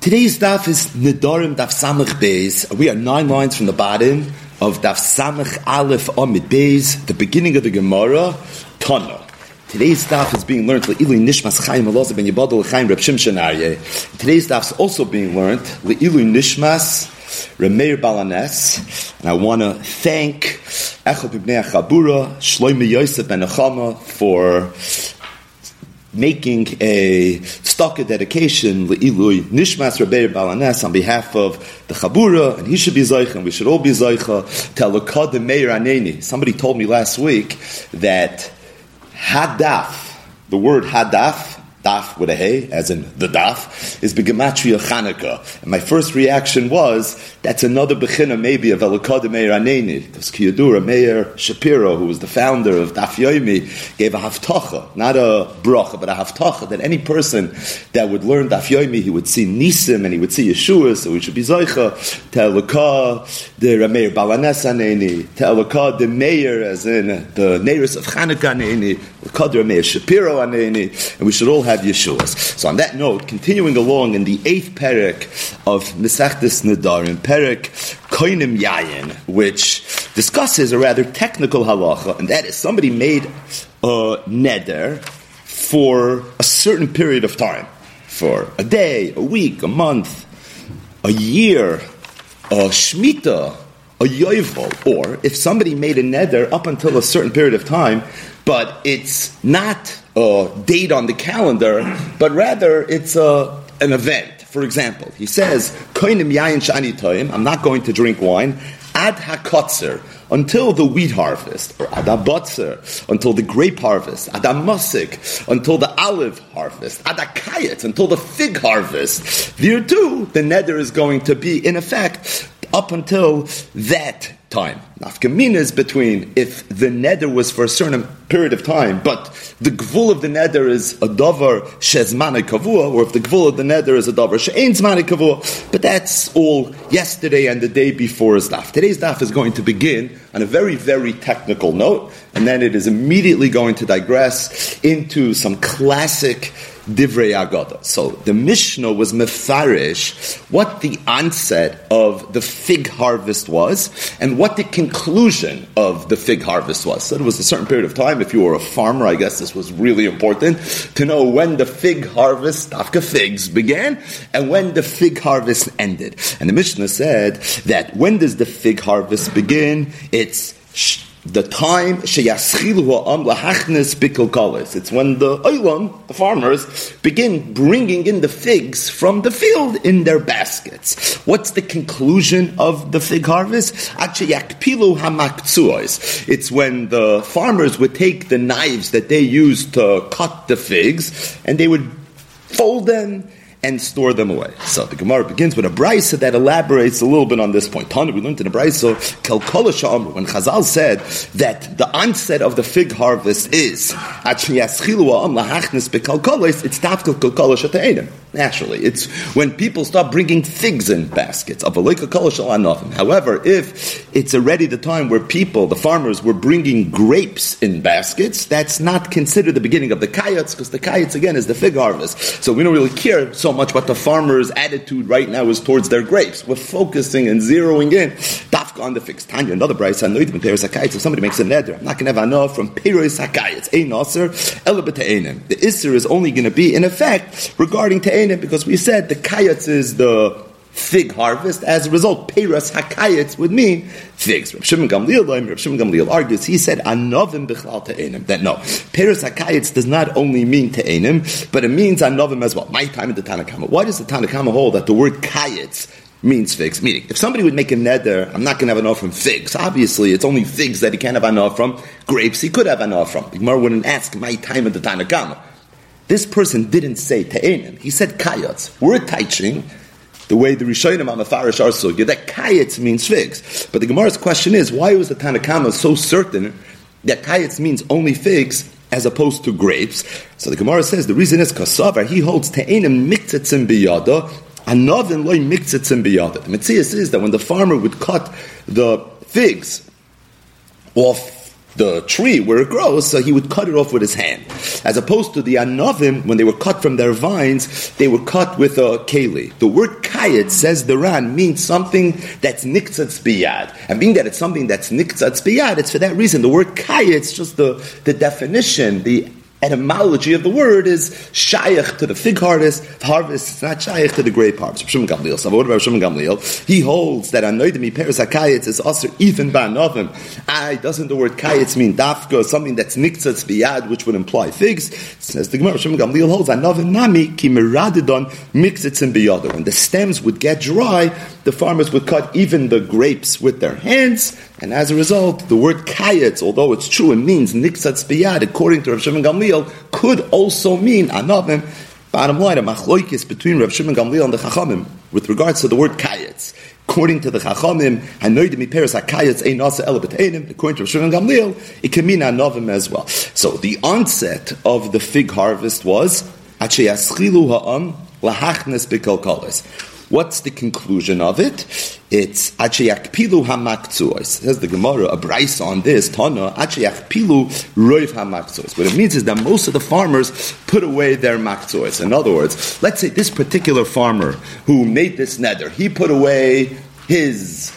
Today's daf is Nidorim Daf Samach Beis. We are nine lines from the bottom of Daf Samach Aleph Amid Beis, the beginning of the Gemara, Tana. Today's daf is being learned Le'ilu Nishmas Chaim Aloza Ben Yibadol Chaim Reb Shimshon Aryeh. Today's daf is also being learned Le'ilu Nishmas Remeir Balanes. And I want to thank Echel Bibnei Chabura, Shloime Yosef Ben Achama for making a stalker dedication le'ilui nishmas Rabbeir Balanes on behalf of the Chabura, and he should be Zaycha, and we should all be Zaycha, Telukad Meir Aneni. Somebody told me last week that Hadaf, the word Hadaf, daf with a hey, as in the daf, is begematria Chanukah. And my first reaction was, that's another bechina maybe of Elokad Meir Aneni. Because Kiyadura Meir Shapiro, who was the founder of Daf Yomi, gave a haftacha, not a bracha, but a haftacha, that any person that would learn Daf Yomi, he would see Nisim and he would see Yeshua, so we should be Zaycha, Telukah, the Rameir Balanes Aneni, Telukah, the Meir, as in the Neiris of Chanukah Aneni, Lekad Meir Shapiro Aneni, and we should all have Yeshuas. So on that note, continuing along in the eighth parak of Mesachtes Nadarim, parak Koinim Yayin, which discusses a rather technical halacha, and that is somebody made a neder for a certain period of time, for a day, a week, a month, a year, a shmita, a yovel, or if somebody made a neder up until a certain period of time, but it's not a date on the calendar, but rather it's a, an event. For example, he says, Koinim shani toim, I'm not going to drink wine, ad hakotzer, until the wheat harvest, or ad abotzer, until the grape harvest, ad amasik, until the olive harvest, ad akayet, until the fig harvest. There too, the neder is going to be in effect up until that time. Nafkamina is between if the neder was for a certain period of time, but the gvul of the neder is a davar shezmane kavua, or if the gvul of the neder is a davar she'ain zmane kavua. But that's all yesterday and the day before is daf. Today's daf is going to begin on a very, very technical note, and then it is immediately going to digress into some classic Divrei Agada. So the Mishnah was mefarish what the onset of the fig harvest was and what the conclusion of the fig harvest was. So it was a certain period of time. If you were a farmer, I guess this was really important to know when the fig harvest, afka figs, began and when the fig harvest ended. And the Mishnah said that when does the fig harvest begin? It's the time sheyaschilu am lahachnes bikel It's when the oilam, the farmers, begin bringing in the figs from the field in their baskets. What's the conclusion of the fig harvest? Achayakpilu hamakzuos. It's when the farmers would take the knives that they used to cut the figs and they would fold them and store them away. So the Gemara begins with a brisa that elaborates a little bit on this point. Tana, we learned in a brisa, when Chazal said that the onset of the fig harvest is it's Naturally, it's when people start bringing figs in baskets. However, if it's already the time where people, the farmers, were bringing grapes in baskets, that's not considered the beginning of the kayats, because the kayats again is the fig harvest. So we don't really care so much what the farmer's attitude right now is towards their grapes. We're focusing and zeroing in dafka on the figs. Tanya, another brayse, anoidim peres hakayits. If somebody makes a neder, I'm not going to have enough from peres hakayits. Ein aser The isser is only going to be in effect regarding te'enim because we said the kayats is the fig harvest. As a result, Peras Hakayitz would mean figs. Rav Shimon Gamliel, Shimon Gamliel argues, he said, Anovim Bichlal Te'enim. That no, Peras Hakayitz does not only mean Te'enim, but it means Anovim as well. My time in the Tanakhama. Why does the Tanakhama hold that the word Kayitz means figs. Meaning, if somebody would make a neder, I'm not going to have enough from figs. Obviously, it's only figs that he can't have enough from. Grapes, he could have enough from. The Gemara wouldn't ask my time in the Tanakama. This person didn't say te'enim. He said kayats. We're teaching the way the Rishonim Amafarish are so that kayats means figs. But the Gemara's question is, why was the Tanakama so certain that kayats means only figs as opposed to grapes? So the Gemara says the reason is kasavar, he holds te'enim miktetzim biyada, anovin loy miktetzim biyada. The Metzias is that when the farmer would cut the figs off the tree where it grows, so he would cut it off with his hand. As opposed to the anovim, when they were cut from their vines, they were cut with a keli. The word kayet, says the Ran, means something that's niktzatz biyad. And being that it's something that's niktzatz biyad, it's for that reason. The word kayet, it's just the, the definition, the etymology of the word is shaykh to the fig harvest. Harvest it's not shaykh to the grape harvest. Shimon Gamliel. So what about Shimon Gamliel? He holds that anoidimi peres hakayitz is also even ba'novim. I doesn't the word kayitz mean dafka something that's niktzatz biyad which would imply figs? Says the Gemara Shimon Gamliel holds anovim nami ki meradidon mixitz in biyada. When the stems would get dry, the farmers would cut even the grapes with their hands, and as a result, the word kayetz, although it's true and means niksatz biyad, according to Rav Shimon Gamliel, could also mean anavim. Bottom line, a machloikis between Rav Shimon Gamliel and the Chachamim with regards to the word kayetz. According to the Chachamim, hanoidimi peres hakayetz ein nasa elabet According to Rav Shimon Gamliel, it can mean anavim as well. So the onset of the fig harvest was acheyaschilu ha'am lahachnes bekalkalis. What's the conclusion of it? It's Acheyakpilu Hamakzuos. Says the Gemara, a bryce on this, Tana, Acheyakpilu Roiv Hamakzuos. What it means is that most of the farmers put away their makzuos. In other words, let's say this particular farmer who made this nether, he put away his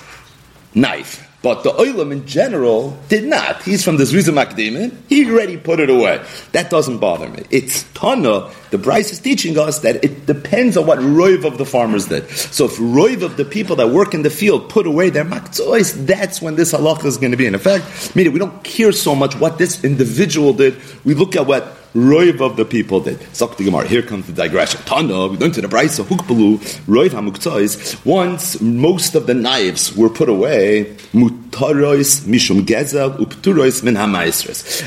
knife but the Oilam in general did not. He's from the Zrizim. He already put it away. That doesn't bother me. It's Tana. The Bryce is teaching us that it depends on what Roiv of the farmers did. So if Roiv of the people that work in the field put away their makzois, that's when this halacha is going to be in effect. Meaning we don't care so much what this individual did. We look at what Roiv of the people did. The Gemara. Here comes the digression. Tana, we learned to the Brisa, Hukbalu, Roiv HaMuktzais. Once most of the knives were put away, Mishum Gezel, Upturois Min.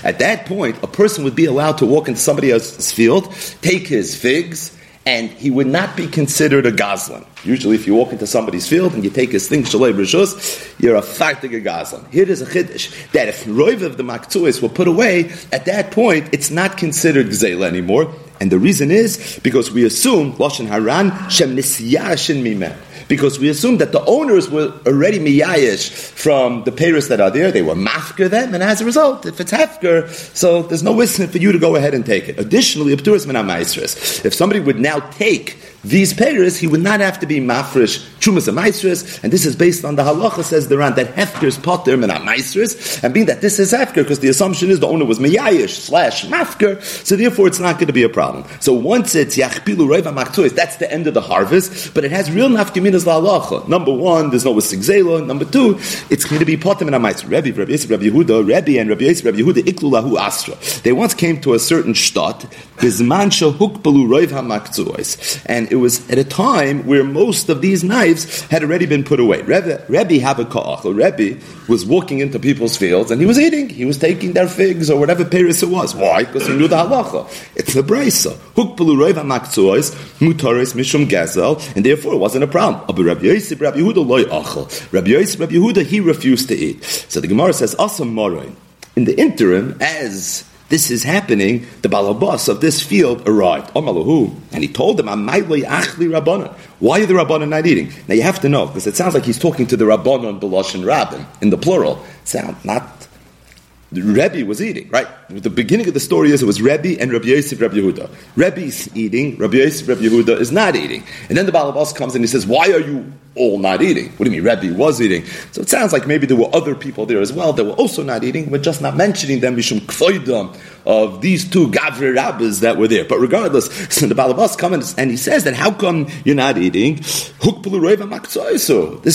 At that point, a person would be allowed to walk into somebody else's field, take his figs, and he would not be considered a goslin. Usually, if you walk into somebody's field and you take his thing, shalei rishus, you're a faktig goslin. Here is a chiddush that if roiv of the maktuis were put away, at that point, it's not considered gzeil anymore. And the reason is because we assume lashon haran shem mimem because we assume that the owners were already miyayish from the payers that are there. They were mafker them, and as a result, if it's hefker, so there's no reason for you to go ahead and take it. Additionally, if somebody would now take these payers, he would not have to be mafresh chumas and maestris, and this is based on the halacha says the Ran that hefker's potter and maestris, and being that this is hefker because the assumption is the owner was miyayish slash mafker, so therefore it's not going to be a problem. So once it's yachpilu reva maktuis, that's the end of the harvest, but it has real nafkaminas la halacha. Number one, there's no sigzela. Number two, it's going to be potter and maestris. Rebbe, Rabbi Yisrael, Rabbi Yehuda, Rebbe and Rabbi Yisrael, Rabbi Yehuda iklu lahu. They once came to a certain shtat, bizman hukbalu reva maktuis, and it was at a time where most of these knives had already been put away. Rebbe, Rebbe Habakach, Rebbe was walking into people's fields and he was eating. He was taking their figs or whatever paris it was. Why? Because he knew the halacha. It's the brisa. Hukpelu roiv hamakzuos mutaris mishum gazel, and therefore it wasn't a problem. But Rabbi Yosef, Rabbi Yehuda loy achel. Rabbi Yosef, Rabbi Yehuda, he refused to eat. So the Gemara says, asam morain. In the interim, as this is happening, the balabas of this field arrived. And he told them, Why are the Rabbanan not eating? Now you have to know, because it sounds like he's talking to the Rabbanan, Belash Rabbin, in the plural. Sound not the Rebbe was eating, right? The beginning of the story is it was Rebbe and Rabbi Yosef, Rabbi Yehuda. Rebbe's eating, Rabbi Yosef, Rabbi Yehuda is not eating. And then the Balabas comes and he says, Why are you all not eating. What do you mean? Rebbe was eating. So it sounds like maybe there were other people there as well that were also not eating. We're just not mentioning them mishum kfoidam of these two gavre rabbis that were there. But regardless, so the Balabas comes and he says that how come you're not eating? This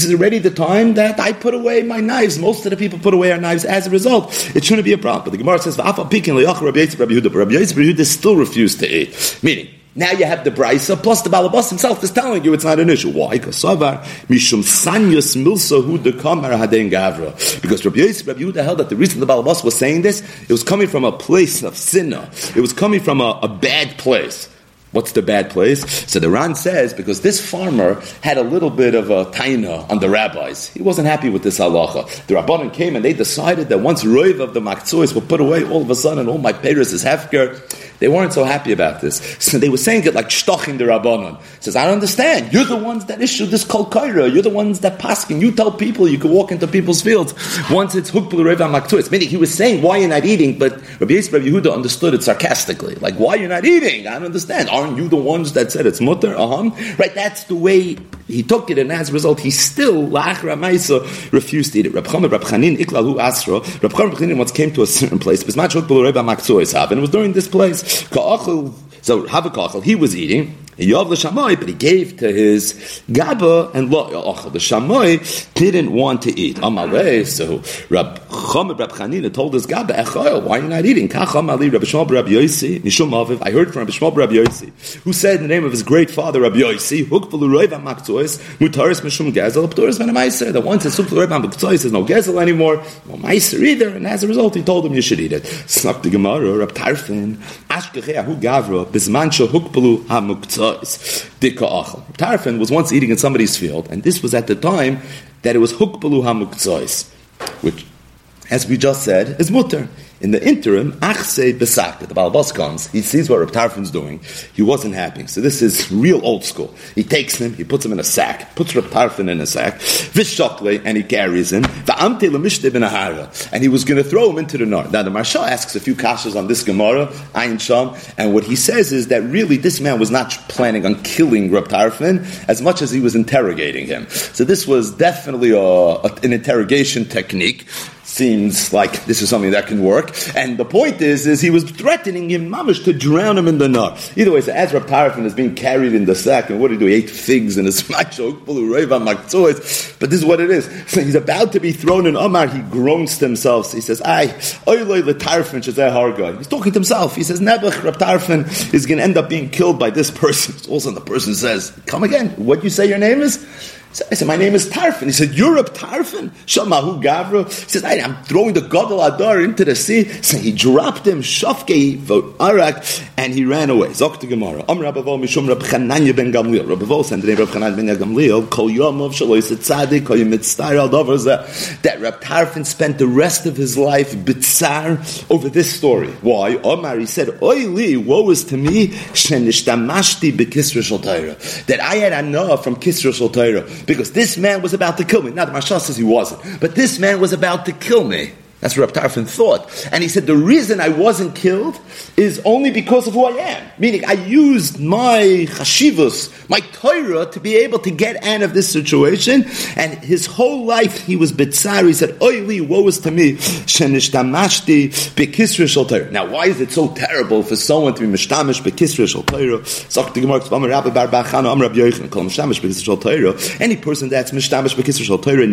is already the time that I put away my knives. Most of the people put away our knives as a result. It shouldn't be a problem. But the Gemara says, Rabbi Yehuda still refused to eat. Meaning, now you have the brisa plus the balabas himself is telling you it's not an issue. Why? Because mishum sanyus milsa hu de kamar haden gavra. Because Rabbi Yosef, Rabbi Yehuda held that the reason the balabas was saying this, it was coming from a place of sinna. It was coming from a, a bad place. What's the bad place? So the Ran says because this farmer had a little bit of a taina on the rabbis. He wasn't happy with this halacha. The rabbanon came and they decided that once roiv of the makzuis were put away, all of a sudden all my payers is hefker They weren't so happy about this. So they were saying it like shtochim the rabbanon. Says, I don't understand. You're the ones that issue this kol kaira. You're the ones that paskin. You tell people you can walk into people's fields. Once it's hukbul reva maktuis. Meaning he was saying why you're not eating, but Rabbi Yisrael Rabbi Yehuda understood it sarcastically. Like why you're not eating? I don't understand. Aren't you the ones that said it's mutter? Uh-huh. Right. That's the way he took it, and as a result, he still lachra ma'isa refused to eat it. Rab Chamer, Rab Chanin, iklalu asra. Rab Chamer, Rab Chanin once came to a certain place. And it was during this place. So Havakachel, he was eating. Yov the but he gave to his Gaba and Lo The Shamoy didn't want to eat. So Rab Chomer Rab Chanina told his Gaba, Echoil, why are you not eating? Rab Shmuel Rab Yosi. I heard from Rab Shmuel Rab Yosi, who said in the name of his great father Rab Yosi, Hukvalu Roiv Amaktois, Mutaris Mishum Gezel, Ptoris Venamaiser. That once it's Hukvalu Roiv Amaktois, there's no Gezel anymore, no Meiser either, and as a result, he told him you should eat it. Snuck the Gemara, Rab Tarfon, Ashkechea Hu Gavra, Bismancha Hukvalu Hamuktois. Tarfon was once eating in somebody's field, and this was at the time that it was Hukbalu Hamukzois, which, as we just said, is mutter. In the interim, Achse Besak, the Balbas comes, he sees what Reb Tarfon's doing. He wasn't happy. So this is real old school. He takes him, he puts him in a sack, puts Reb Tarfon in a sack, Vishokle, and he carries him, and he was going to throw him into the Nar. Now the Maharsha asks a few kashas on this Gemara, Ayin Sham, and what he says is that really this man was not planning on killing Reb Tarfon as much as he was interrogating him. So this was definitely a, a, an interrogation technique seems like this is something that can work. And the point is, is he was threatening him, mamish, to drown him in the nar. Either way, so Ezra Parafin is being carried in the sack, and what did he do? He ate figs in his macho, but this is what it is. So he's about to be thrown in Omar, he groans to himself. He says, Ay, oiloi letarfin harga. He's talking to himself. He says, Nebuch Tarfon is going to end up being killed by this person. Also, the person says, Come again. What you say your name is? So I said, my name is Tarfon. He said, a Tarfon? Shamahu Gavra. He says, I'm throwing the Gadol Adar into the sea. So he dropped him, Shafke Arak, and he ran away. Zok to Gemara. Am Rabavo Mishum Rab Chananya ben Gamliel. Rabavo sent the name Rab Chananya ben Gamliel. Kol Yomov Shalois Tzadik, Kol Yimitztar Al That Rab Tarfon spent the rest of his life bitzar over this story. Why? Omar, he said, Oi li, woe is to me, Shenishtamashti bekisra shal That I had enough from Kisra shal because this man was about to kill me. Now the Mashal says he wasn't, but this man was about to kill me. That's what Rab Tarfin thought. And he said, the reason I wasn't killed is only because of who I am. Meaning, I used my chashivus, my Torah, to be able to get out of this situation. And his whole life, he was bitzar. He said, Oili, woe is to me, Now, why is it so terrible for someone to be mishtamish bekisra Torah? Any person that's mishtamish bekisra shal Torah,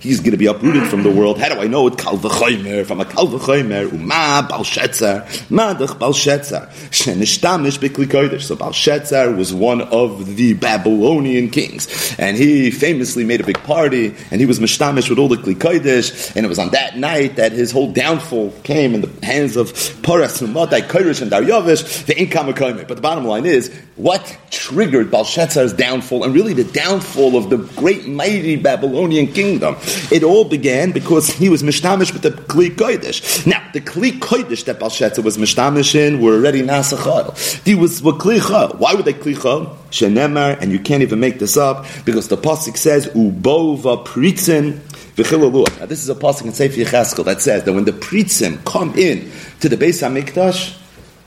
he's going to be uprooted from the world. How do I know? Know it from a kal v'choymer, uma bal shetzer, madach bal shetzer, shenishtamish b'kli kodesh. So bal shetzer was one of the Babylonian kings, and he famously made a big party, and he was mishtamish with all the kli kodesh, and it was on that night that his whole downfall came in the hands of Paras, Umadai, Kodesh, and Daryavish, the income But the bottom line is, what triggered Belshazzar's downfall, and really the downfall of the great mighty Babylonian kingdom? It all began because he was mishtamish with the Kli Kodesh. Now, the Kli Kodesh that Balshetzer was mishtamish in were already Nasachal. He was were Klicha. Why were they Klicha? Shenemar, and you can't even make this up, because the Pasuk says, Ubova Pritzin, now this is a pasuk in Sefer Yecheskel that says that when the pritzim come in to the Beis Hamikdash,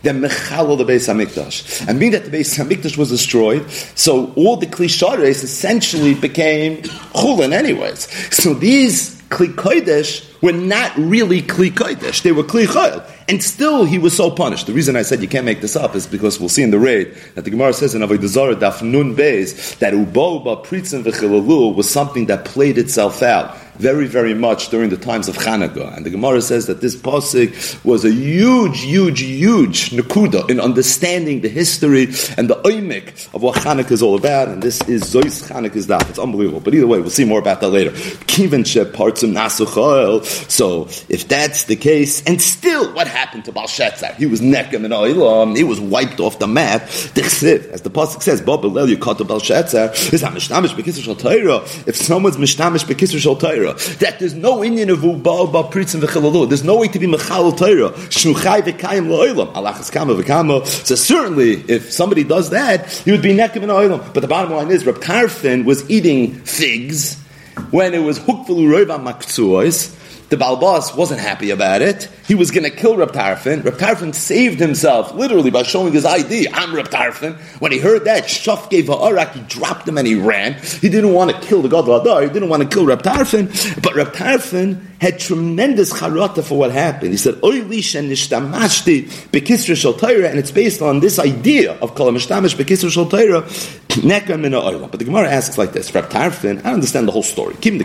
they're mechalol the Beis Hamikdash, and being that the Beis Hamikdash was destroyed, so all the klishares essentially became chulin anyways. So these Kli Kodesh were not really Kli Kodesh. They were Kli Chayil. And still he was so punished. The reason I said you can't make this up is because we'll see in the raid that the Gemara says in Avodah Zarah Daf Nun Beis that Uboba Pritzim V'Chilalu was something that played itself out very, very much during the times of Hanukkah. And the Gemara says that this pasuk was a huge, huge, huge nakuda in understanding the history and the oimik of what Hanukkah is all about. And this is Zois Hanukkah's daf. It's unbelievable. But either way, we'll see more about that later. Kiven parts of Nasuchel. So if that's the case, and still, what happened to Balshazzar? He was nekem in Oilam. He was wiped off the map. As the pasuk says, Bob Belel Yukata Balshazzar is Mishnamish Bekisr Shal If someone's Mishnamish Bekisr Shal Torah. That there's no Indian of Uba, Uba, Pritz, and V'chilalu. There's no way to be Mechal Torah. Shnuchai v'kayim lo'olam. Alachas kama v'kama. So certainly, if somebody does that, he would be nekim in oilam. But the bottom line is, Reb Tarfon was eating figs when it was hukvelu roiva makzuos, the Balbas wasn't happy about it. He was going to kill Reb Tarfon saved himself literally by showing his ID. I'm Reb. When he heard that, Shaf gave a arak, he dropped him and he ran. He didn't want to kill the God of Adar. He didn't want to kill Reb. But Reb had tremendous charata for what happened. He said, Oy lisha nishtamashti bekisra shal and it's based on this idea of kol mishtamash bekisra shal nekar min But the Gemara asks like this, Reb I understand the whole story. Being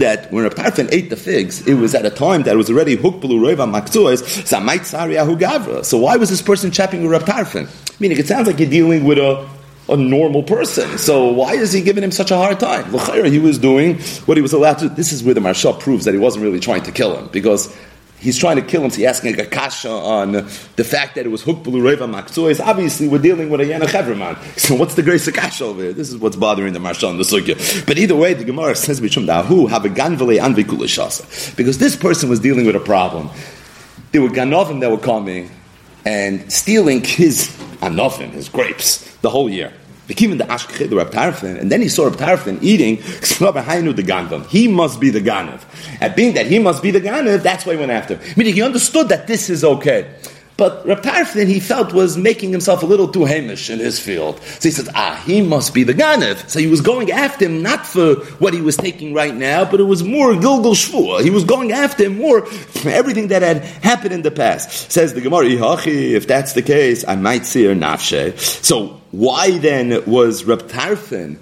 that when Reb Tarfon ate the figs, it was at a time that was already hukbulu roiva maktuas, samait sariyahu gavra. So why was this person chapping with Reb Tarfon? Meaning, it sounds like you're dealing with a a normal person. So why is he giving him such a hard time? He was doing what he was allowed to. This is where the Maharsha proves that he wasn't really trying to kill him because he's trying to kill him. So he's asking a kasha on the fact that it was hook reva maksuis. Obviously, we're dealing with a yana. So what's the grace of kasha over here? This is what's bothering the marsha on the sugya. But either way, the Gemara says b'shum dahu have a ganvele anvikulashasa because this person was dealing with a problem. There were ganovim that were coming and stealing his anofim, his grapes, the whole year. Became the Ashkechid, the Reb Tarfon, and then he saw Reb Tarfon eating the. He must be the Ganav. And being that he must be the Ganav, that's why he went after him. Meaning he understood that this is okay. But Reb Tarfon, he felt, was making himself a little too hamish in his field. So he said, ah, he must be the Ganav. So he was going after him not for what he was taking right now, but it was more Gilgal Shvua. He was going after him more for everything that had happened in the past. Says the Gemara, if that's the case, I might see her nafshe. So why then was Reb Tarfon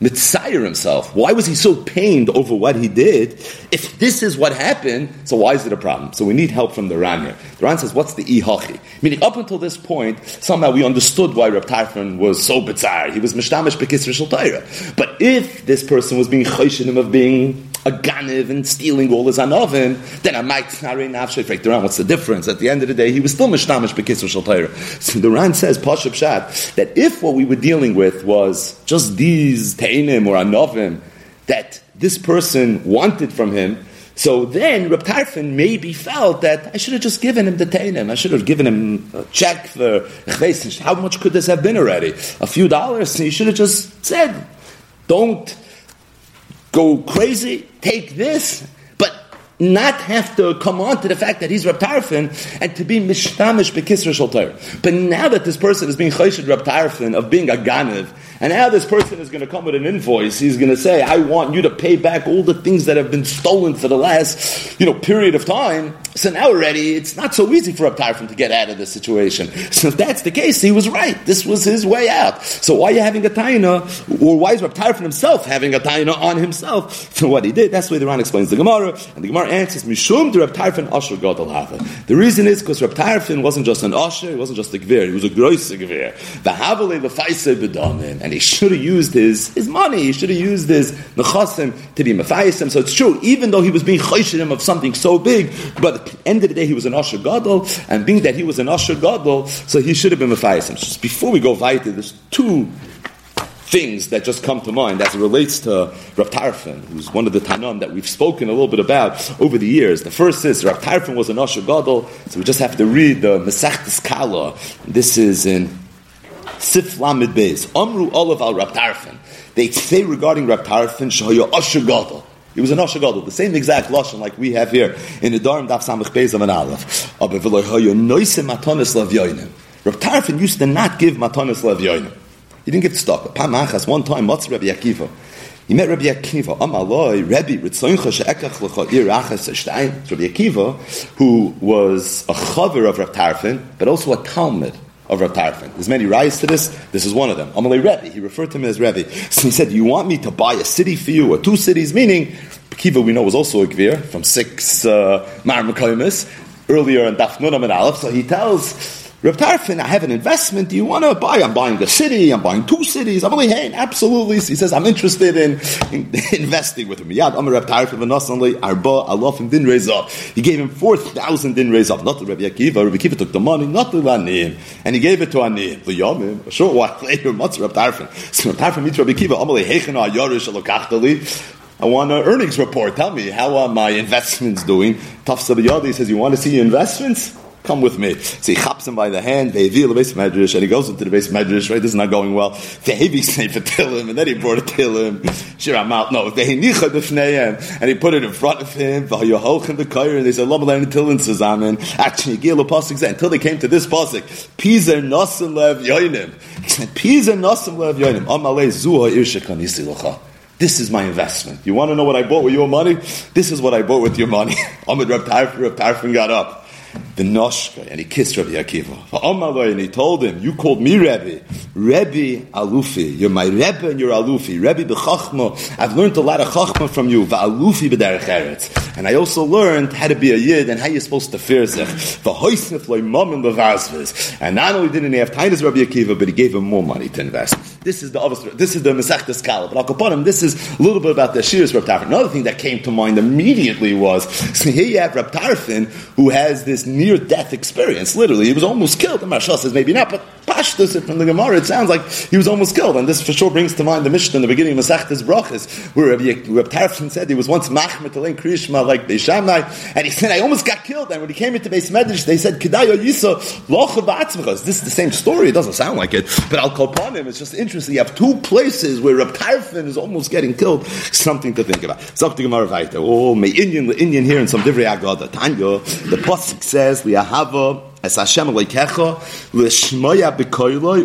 Mitzayir himself. Why was he so pained over what he did? If this is what happened, so why is it a problem? So we need help from the Ran here. The Ran says, what's the ihachi? Meaning, up until this point, somehow we understood why Reb Tarfon was so bitzar. He was mishtamish bekis rishal But if this person was being chayshinim of being a ganiv and stealing all his anovim, then I might nare nafshe break around. What's the difference? At the end of the day, he was still mishnamish bekisur shal So the Ran says pashup shat that if what we were dealing with was just these teinim or anovim that this person wanted from him. So then Reb Tarfon maybe felt that I should have just given him the teinim. I should have given him a check for how much could this have been already? A few dollars. He should have just said, "Don't go crazy, take this, but not have to come on to the fact that he's Rab Tarfon and to be mishtamish bekisra shal But now that this person is being chayshid Rab Tarfon of being a ganiv, and now this person is going to come with an invoice. He's going to say, I want you to pay back all the things that have been stolen for the last, you know, period of time. So now already, it's not so easy for Rab Tarfon to get out of this situation. So if that's the case, he was right. This was his way out. So why are you having a taina, or why is Rab Tarfon himself having a taina on himself for what he did? That's the way the Ran explains the Gemara, and the Gemara answers, Mishum to Rab Tarfon Asher Gadol. The reason is because Rab Tarfon wasn't just an Asher, he wasn't just a Gvir, he was a Gross Gvir. The Havale, the Faise Bedamin, and he should have used his, his money, he should have used his Nechasim to be Mephayisim. So it's true, even though he was being Choshenim of something so big, but the end of the day, he was an Asher Gadol, and being that he was an Asher Gadol, so he should have been Mephayisim. Just before we go weiter, there's two things that just come to mind as it relates to Rav Tarfon, who's one of the Tanan that we've spoken a little bit about over the years. The first is Rav Tarfon was an Asher Gadol, so we just have to read the Mesachtes Kala. This is in Sif Lamed Beis. Amru Olav al Rav Tarfon. They say regarding Rav Tarfon, Shahaya Asher Gadol. He was an Asher Gadol, the same exact lashon like we have here in the Darm Daf Samach Beis of an Aleph. Aber v'lo hayo noise matanis lavyoinim. Rav Tarfon used to not give matanis lavyoinim. He didn't give stock. Pamachas one time, what's Rabbi Akiva? He met Rabbi Akiva. Amaloi, Rabbi Ritzoncha she'ekach l'cha ir achas Rabbi Akiva, who was a chaver of Tarfon, but also a Talmud of Rav. There's many rise to this. This is one of them. Amalei Rebbe. He referred to him as Rebbe. So he said, "You want me to buy a city for you, or two cities?" Meaning, Kiva we know was also a gvir from six uh, Mar Earlier in Daf and Aleph. So he tells Reb Tarfon, I have an investment. Do you want to buy? I'm buying a city. I'm buying two cities. I'm only hey, absolutely. He says, I'm interested in, in investing with him. Yeah, I'm a Reb Tarfon, v'nasanli arba alofim raise up. He gave him four thousand din raise up. Not the Reb Yakiva. Reb Yakiva took the money, not the Anim, and he gave it to Anim. The Yomim. A short while later, what's Reb Tarfon? So Reb Tarfon meets Reb Yakiva. Amalei heichena yorish alokachtali. I want an earnings report. Tell me, how are my investments doing? Taf Sabiyadi says, you want to see your investments? Come with me. So he chops him by the hand, they the base medrash, and he goes into the base medrash, right? This is not going well. And then he brought it a Tillim. Shir out. no, and he put it in front of him, and they said, until they came to this Pasik, Pizer Nosim Lev Yoinim. Pizer Nosim Lev Yoinim. Amalei Zuha Irshekan Yisilocha. This is my investment. You want to know what I bought with your money? This is what I bought with your money. Ahmed Reb Tarfon got up the Noshka, and he kissed Rabbi Akiva. And he told him, You called me Rebbe. Rebbe Alufi. You're my Rebbe and you're Alufi. Rebbe B'chachma. I've learned a lot of Chachma from you. Va'alufi b'derech eretz. And I also learned how to be a Yid and how you're supposed to fear zich. V'hoisnif loy momim b'vazviz. And not only didn't he have time as Rabbi Akiva, but he gave him more money to invest. This is the this is the Masechta Skala. But Al this is a little bit about the Shiras Reb Tarfon. Another thing that came to mind immediately was, so here you have Reb Tarfon, who has this near death experience. Literally, he was almost killed. The Marshal says maybe not, but Pashtus from the Gemara, it sounds like he was almost killed. And this for sure brings to mind the Mishnah in the beginning of Masechtas Brachas, where Reb, Reb Tarfon said he was once Machmet Alein Krishma like Beis Shammai, and he said, I almost got killed. And when he came into Beis Medrash, they said, Kedayo Yisa, This is the same story. It doesn't sound like it, but I'll call upon him. It's just interesting. You have two places where Reb Tarfon is almost getting killed. Something to think about. Zok the Gemara Oh, may Indian, Indian here in some Divrei Agada. Tanya, the Pasuk says, Liahava, as Hashem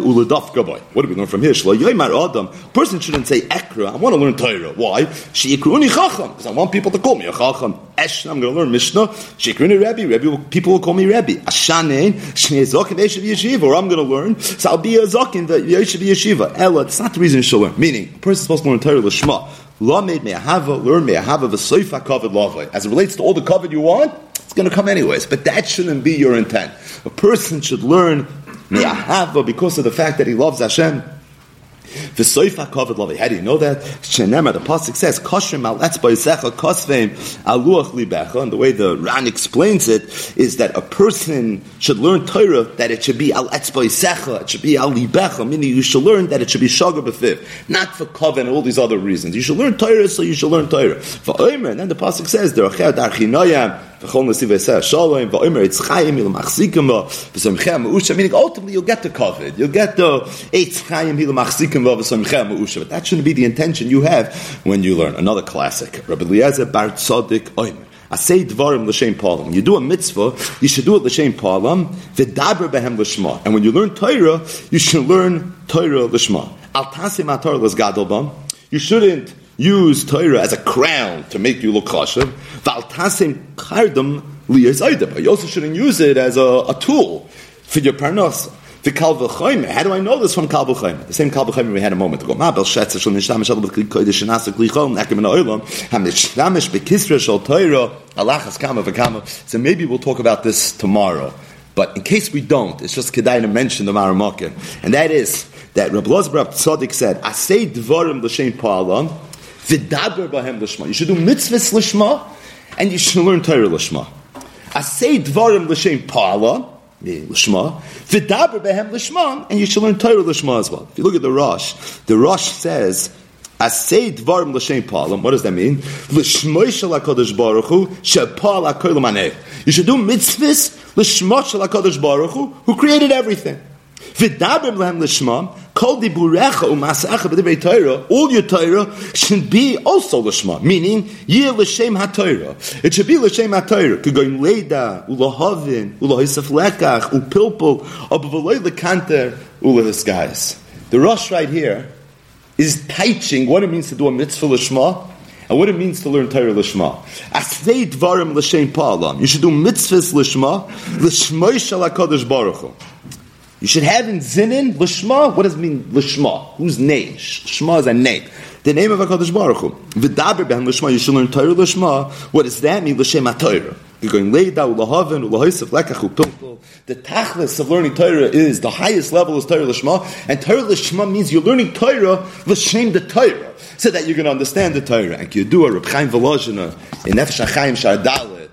Uladaf Gaboy. What do we learn from here? Shlo Yoymar Adam. Person shouldn't say Ekra. I want to learn Torah. Why? Shiikruni Chacham. Because I want people to call me a Chacham. Esh, I'm going to learn Mishnah. Shiikruni Rebbe. Rebbe, people will call me Rebbe. Ashanein, Shnei Zokin Yeshiv Yeshiva. Or I'm going to learn, so I'll be a Zokin, the Yeshiv Yeshiva. Ella, that's not the reason you should learn. Meaning, a person is supposed to learn Torah Lishma. Lamed me'ahava, learn me'ahava, v'soifa covered lavai. As it relates to all the covered you want, it's going to come anyways. But that shouldn't be your intent. A person should learn me'ahava because of the fact that he loves Hashem. The soifa covered lovely. How do you know that? Shenema, the pasuk says, "Koshim al etzbaisecha kosveim aluach libecha." And the way the Ran explains it is that a person should learn Torah that it should be al etzbaisecha, it should be al libecha, meaning you should learn that it should be shagar b'fiv, not for coven and all these other reasons. You should learn Torah, so you should learn Torah. For Omer, and then the pasuk says, "Deracheh darchinoyam." Meaning ultimately you'll get the covered. You'll get the Eitz Chaim But that shouldn't be the intention you have when you learn. Another classic. Rabbi Eliezer Bar Tzodik Oimer. I say dvarim l'shem palam. You do a mitzvah, you should do it l'shem palam. V'daber behem l'shma. And when you learn Torah, you should learn Torah l'shma. Al tasim atar l'sgadol You shouldn't use Torah as a crown to make you look kosher. Valtasim kardam liyas You also shouldn't use it as a, a tool for your parnas. The Kalva How do I know this from Kalva The same Kalva we had a moment ago. Ma bel shetzer shel nishtamish al b'kli kodesh shenasa kli chol nekem in ha'olam ha-mishtamish b'kisra shel Torah alachas kama v'kama. So maybe we'll talk about this tomorrow. But in case we don't, it's just kedai to mention the Maramaka. And that is that Rabbi Lozbrab Tzodik said, Asay dvarim l'shem pa'alam V'daber b'hem l'shma. You should do mitzvahs l'shma, and you should learn Torah l'shma. Asay dvarim l'shem pa'ala, l'shma, v'daber b'hem l'shma, and you should learn Torah lishma as well. If you look at the Rosh, the Rosh says, Asay dvarim l'shem pa'alam, what does that mean? L'shmoy shel HaKadosh Baruch Hu, she'pa'al HaKol. You should do mitzvahs l'shma shel HaKadosh Baruch Hu, who created everything. V'daber b'hem l'shma, Kol diburecha u'masacha b'divrei Torah, all your Torah should be also l'shma, meaning yir l'shem ha-Torah. It should be l'shem ha-Torah. K'goyim leida, u'lahavin, u'lahisaf lekach, u'pilpul, u'b'v'loy l'kanter, u'lahiskayas. The rush right here is teaching what it means to do a mitzvah l'shma, and what it means to learn Torah Lishma. Asvei dvarim l'shem pa'alam. You should do mitzvahs Lishma, l'shmoi shal HaKadosh Baruch Hu. You should have in Zinin, Lishma, what does it mean Lishma? Whose name? Shma is a name. The name of HaKadosh Baruch Hu. V'daber behem Lishma, you should learn Torah Lishma. What does that mean? L'shem HaTorah. You're going leida ulahaven ulahoisef lekach. The tachlis of learning Torah is the highest level is Torah lishma, and Torah lishma means you're learning Torah l'shem the Torah, so that you're going to understand the Torah. And Kiyadua Reb Chaim Volozhina in Nefesh HaChaim Shardale,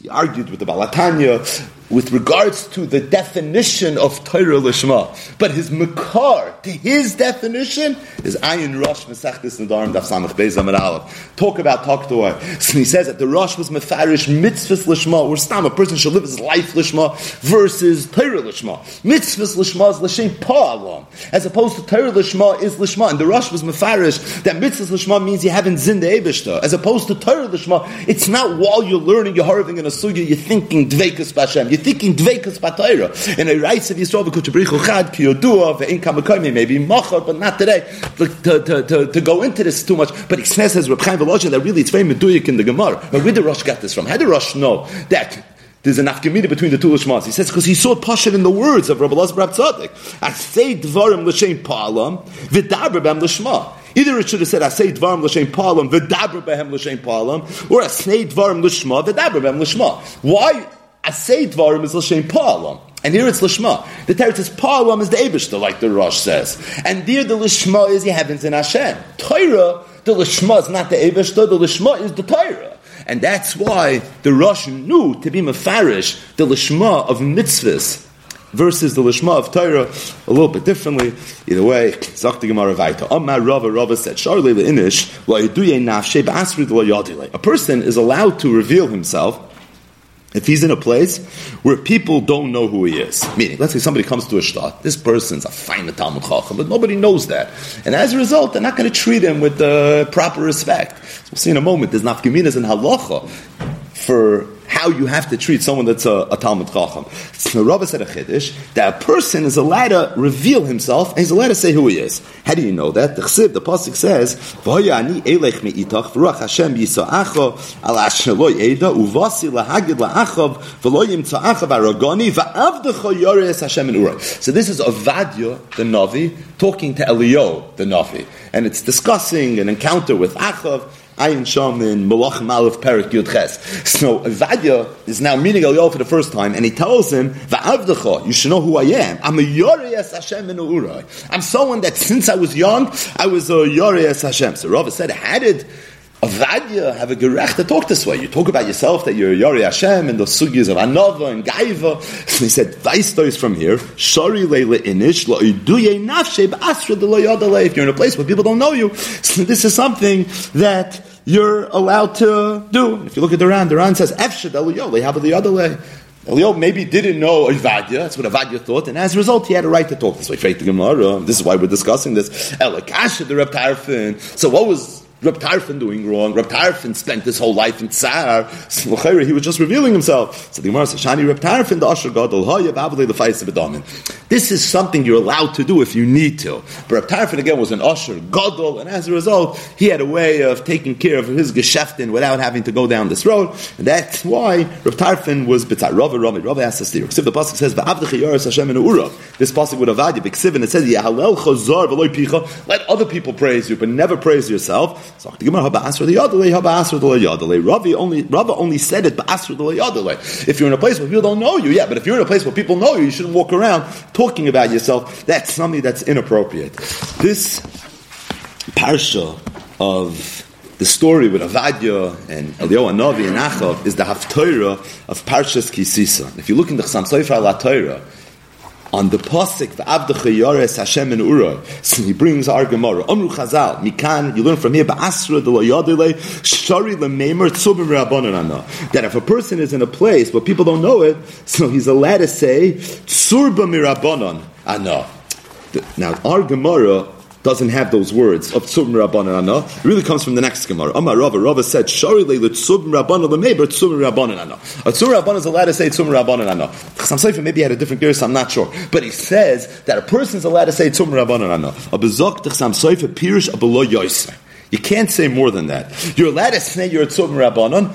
he argued with the Balatanya with regards to the definition of Torah Lishma. But his makar, to his definition, is Ayin Rosh Mesechtis Nadarim Daf Samach Beis Aleph. Talk about Taktoa. So he says that the Rosh was Mefarish Mitzvahs Lishma, where Stam, a person should live his life Lishma, versus Torah Lishma. Mitzvahs Lishma is L'Shem Pa'alam, as opposed to Torah Lishma is Lishma. And the Rosh was Mefarish that Mitzvahs Lishma means you haven't Zin the Ebishta, as opposed to Torah Lishma, it's not while you're learning, you're harving in a sugya, you're thinking Dveikus Bashem, thinking Dveikus Batayra. And a writes of Yisrael, V'kuchabrichu Chad, Ki Yodua, Ve'in Kamakoyme, maybe Machar, but not today, to, to, to, to, go into this too much. But he says, Reb Chaim Volozhin, that really it's very meduyik in the Gemara. But where did Rosh get this from? How did Rosh know that there's an afkamida between the two lishmas. He says because he saw passion in the words of Rabbi Lazar Rab Tzaddik. Asay dvarim l'shem palam v'daber b'hem l'shma. Either it should have said Asay dvarim l'shem palam v'daber b'hem l'shem palam, or Asay dvarim l'shma v'daber b'hem l'shma. Why Asay dvarim is l'shem palam? And here it's Lishma. The Torah says Palam is the Abishta, like the Rosh says. And there the Lishma is the heavens in Hashem. Torah, the Lishma is not the Abishta, the Lishma is the Torah. And that's why the Rosh knew to be Mefarish, the Lishma of mitzvahs, versus the lishma of Torah a little bit differently. Either way, Zakti Gemara Vaita. Amar Rava Rava said, Sharle le'inish la'yiduye nafshe ba'asri la'yadile. A person is allowed to reveal himself if he's in a place where people don't know who he is, meaning, let's say somebody comes to a shtat, this person's a fine Talmud Chacham, but nobody knows that. And as a result, they're not going to treat him with the proper respect. So we'll see in a moment, there's nafkaminas and halacha for how you have to treat someone that's a, a Talmud Chacham. So Rabbi said a that a person is allowed to reveal himself and he's allowed to say who he is. How do you know that? The Chsiv, the pasuk says, "V'hoyani elech mi'itach v'ruach Hashem yisa'acho al asheloi eda uvasi lahagid la'achav v'lo yimtza'achav aragoni v'avdecho yores Hashem in Ura." So this is Avadia the Navi talking to Elio the Navi, and it's discussing an encounter with Achav Ayin Sham in Malach Malach Perik Yud Ches. So Vadia is now meeting Eliyahu for the first time, and he tells him, "Va'avdecha, you should know who I am. I'm a Yoriyas Hashem in. I'm someone that since I was young, I was a Yoriyas Hashem." So Rava said, "How did?" Avadia have a gerech to talk this way. You talk about yourself that you're Yori Hashem and the sugis of Anova and Gaiva. So he said, is from here. Shari leile inish lo iduye nafshe ba'asra de If you're in a place where people don't know you, this is something that you're allowed to do. If you look at the Ran, the Ran says, Efshad how about the other way? Elio maybe didn't know Avadia, that's what Avadia thought, and as a result, he had a right to talk this way. This is why we're discussing this. Elakasha, the Reb. So what was Reb Tarfon doing wrong. Reb Tarfon spent his whole life in Tsar. So he was just revealing himself. So the Gemara says, Shani Reb Tarfon, the Asher Gadol, Babale, the Fais of This is something you're allowed to do if you need to. But Reb Tarfon again was an Asher Gadol, and as a result, he had a way of taking care of his Geschäften without having to go down this road. And that's why Reb Tarfon was B'tzar. Rava, Rava, Rava asks us here. The Pasuk says, Va'avdecha Yoris Hashem in Urav. This Pasuk would have added, and it says, Yahalel Chazar V'loi Picha. Let other people praise you, but never praise yourself. So the Gemara the Yadale, the Yadale. Ravi only Rava only said it Asra the Yadale. If you're in a place where people don't know you, yeah, but if you're in a place where people know you, you shouldn't walk around talking about yourself. That's something that's inappropriate. This parsha of the story with Avadia and Eliyahu Navi and Achav is the Haftorah of Parshas Kisisa. If you look in the Chassam Sofer al Torah, on the posik the Avdecha Yores Hashem and Ura. So he brings our Gemara. Amru Chazal, Mikan, you learn from here, Ba'asra de Loyadele, Shari Lememer Tzubim Rabbanan That if a person is in a place where people don't know it, so he's allowed to say, Tzurba Mirabanan Ana. Now, our Gemara doesn't have those words of tzum rabbanan It really comes from the next Gemara. Amar Rava, Rava said, Shari le tzum rabbanan lemei, but tzum rabbanan ana. A tzum rabbanan is allowed to say tzum rabbanan ana. Some say maybe had a different gears, I'm not sure. But he says that a person is allowed to say tzum rabbanan ana. A bezok t'chsam soifa pirish a below yoisme. You can't say more than that. You're allowed to say you're a tzum rabbanon,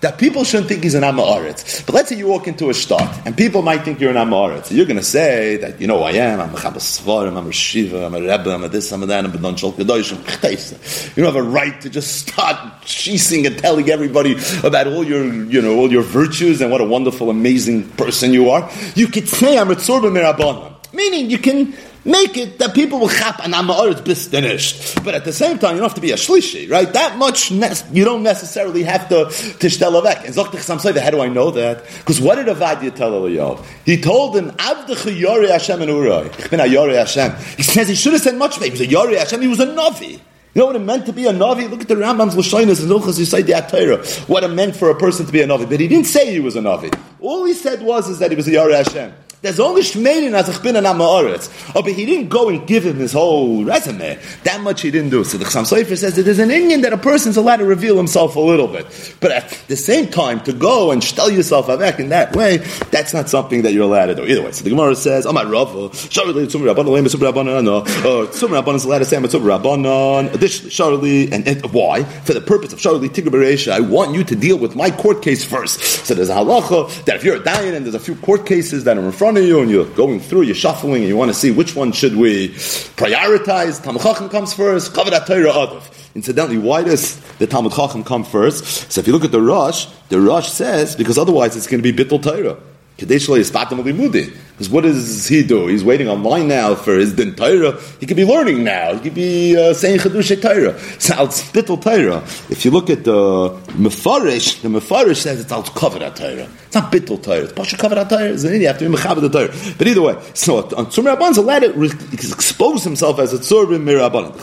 that people shouldn't think he's an Amaretz. But let's say you walk into a start, and people might think you're an Amaretz. You're going to say that, you know I am, I'm a Chabas Svarim, I'm a Shiva, I'm a Rebbe, I'm a this, I'm a that, I'm a Don Shol Kedosh. You don't have a right to just start cheesing and telling everybody about all your, you know, all your virtues and what a wonderful, amazing person you are. You could say I'm a Tzorba Mirabbanon. Meaning you can make it that people will chap and amaretz bistinished. But at the same time, you don't have to be a shlishi, right? That much ne- you don't necessarily have to tishtel avek. And zochtich samsayda, how do I know that? Because what did Avadia tell Eliyahu? He told him, Avdecha yori Hashem and Uray. Ich bin a yori Hashem. He says he should have said much. He was a yori Hashem. He was a navi. You know what it meant to be a Navi? Look at the Rambam's Lashonis and Ilchas the Atayra. What it meant for a person to be a Navi. But he didn't say he was a Navi. All he said was is that he was a Yari Hashem. There's only Shmeinin as ich bin an Amoritz. Oh, but he didn't go and give him his whole resume. That much he didn't do. So the Chassam Sofer says that there's an Indian that a person's allowed to reveal himself a little bit. But at the same time, to go and tell yourself avek in that way, that's not something that you're allowed to do. Either way. So the Gemara says, Oh my Rava, Sharli, Tzum Rabbanon, Tzum Rabbanon, no. Oh, Tzum Rabbanon is allowed to say, Tzum Rabbanon. Additionally, Sharli, and, and why? For the purpose of Sharli Tigr I want you to deal with my court case first. So there's a halacha that if you're a Dayan and there's a few court cases that are in front of you and you're going through, you're shuffling, and you want to see which one should we prioritize. Talmud Chacham comes first, Chavadat Torah Adav. Incidentally, why does the Talmud Chacham come first? So if you look at the Rush, the Rush says, because otherwise it's going to be Bittul Torah. Because what does he do? He's waiting online now for his din Torah. He could be learning now. He could be uh, saying Chedushay Torah. It's Bittul Torah. If you look at the Mefarish, the Mefarish says it's out covered Torah. It's not Bittul Torah. It's Pasha covered Torah. You have to be Torah. But either way, so Tzur Rabban's allowed to expose himself as a Tzur Mirabban.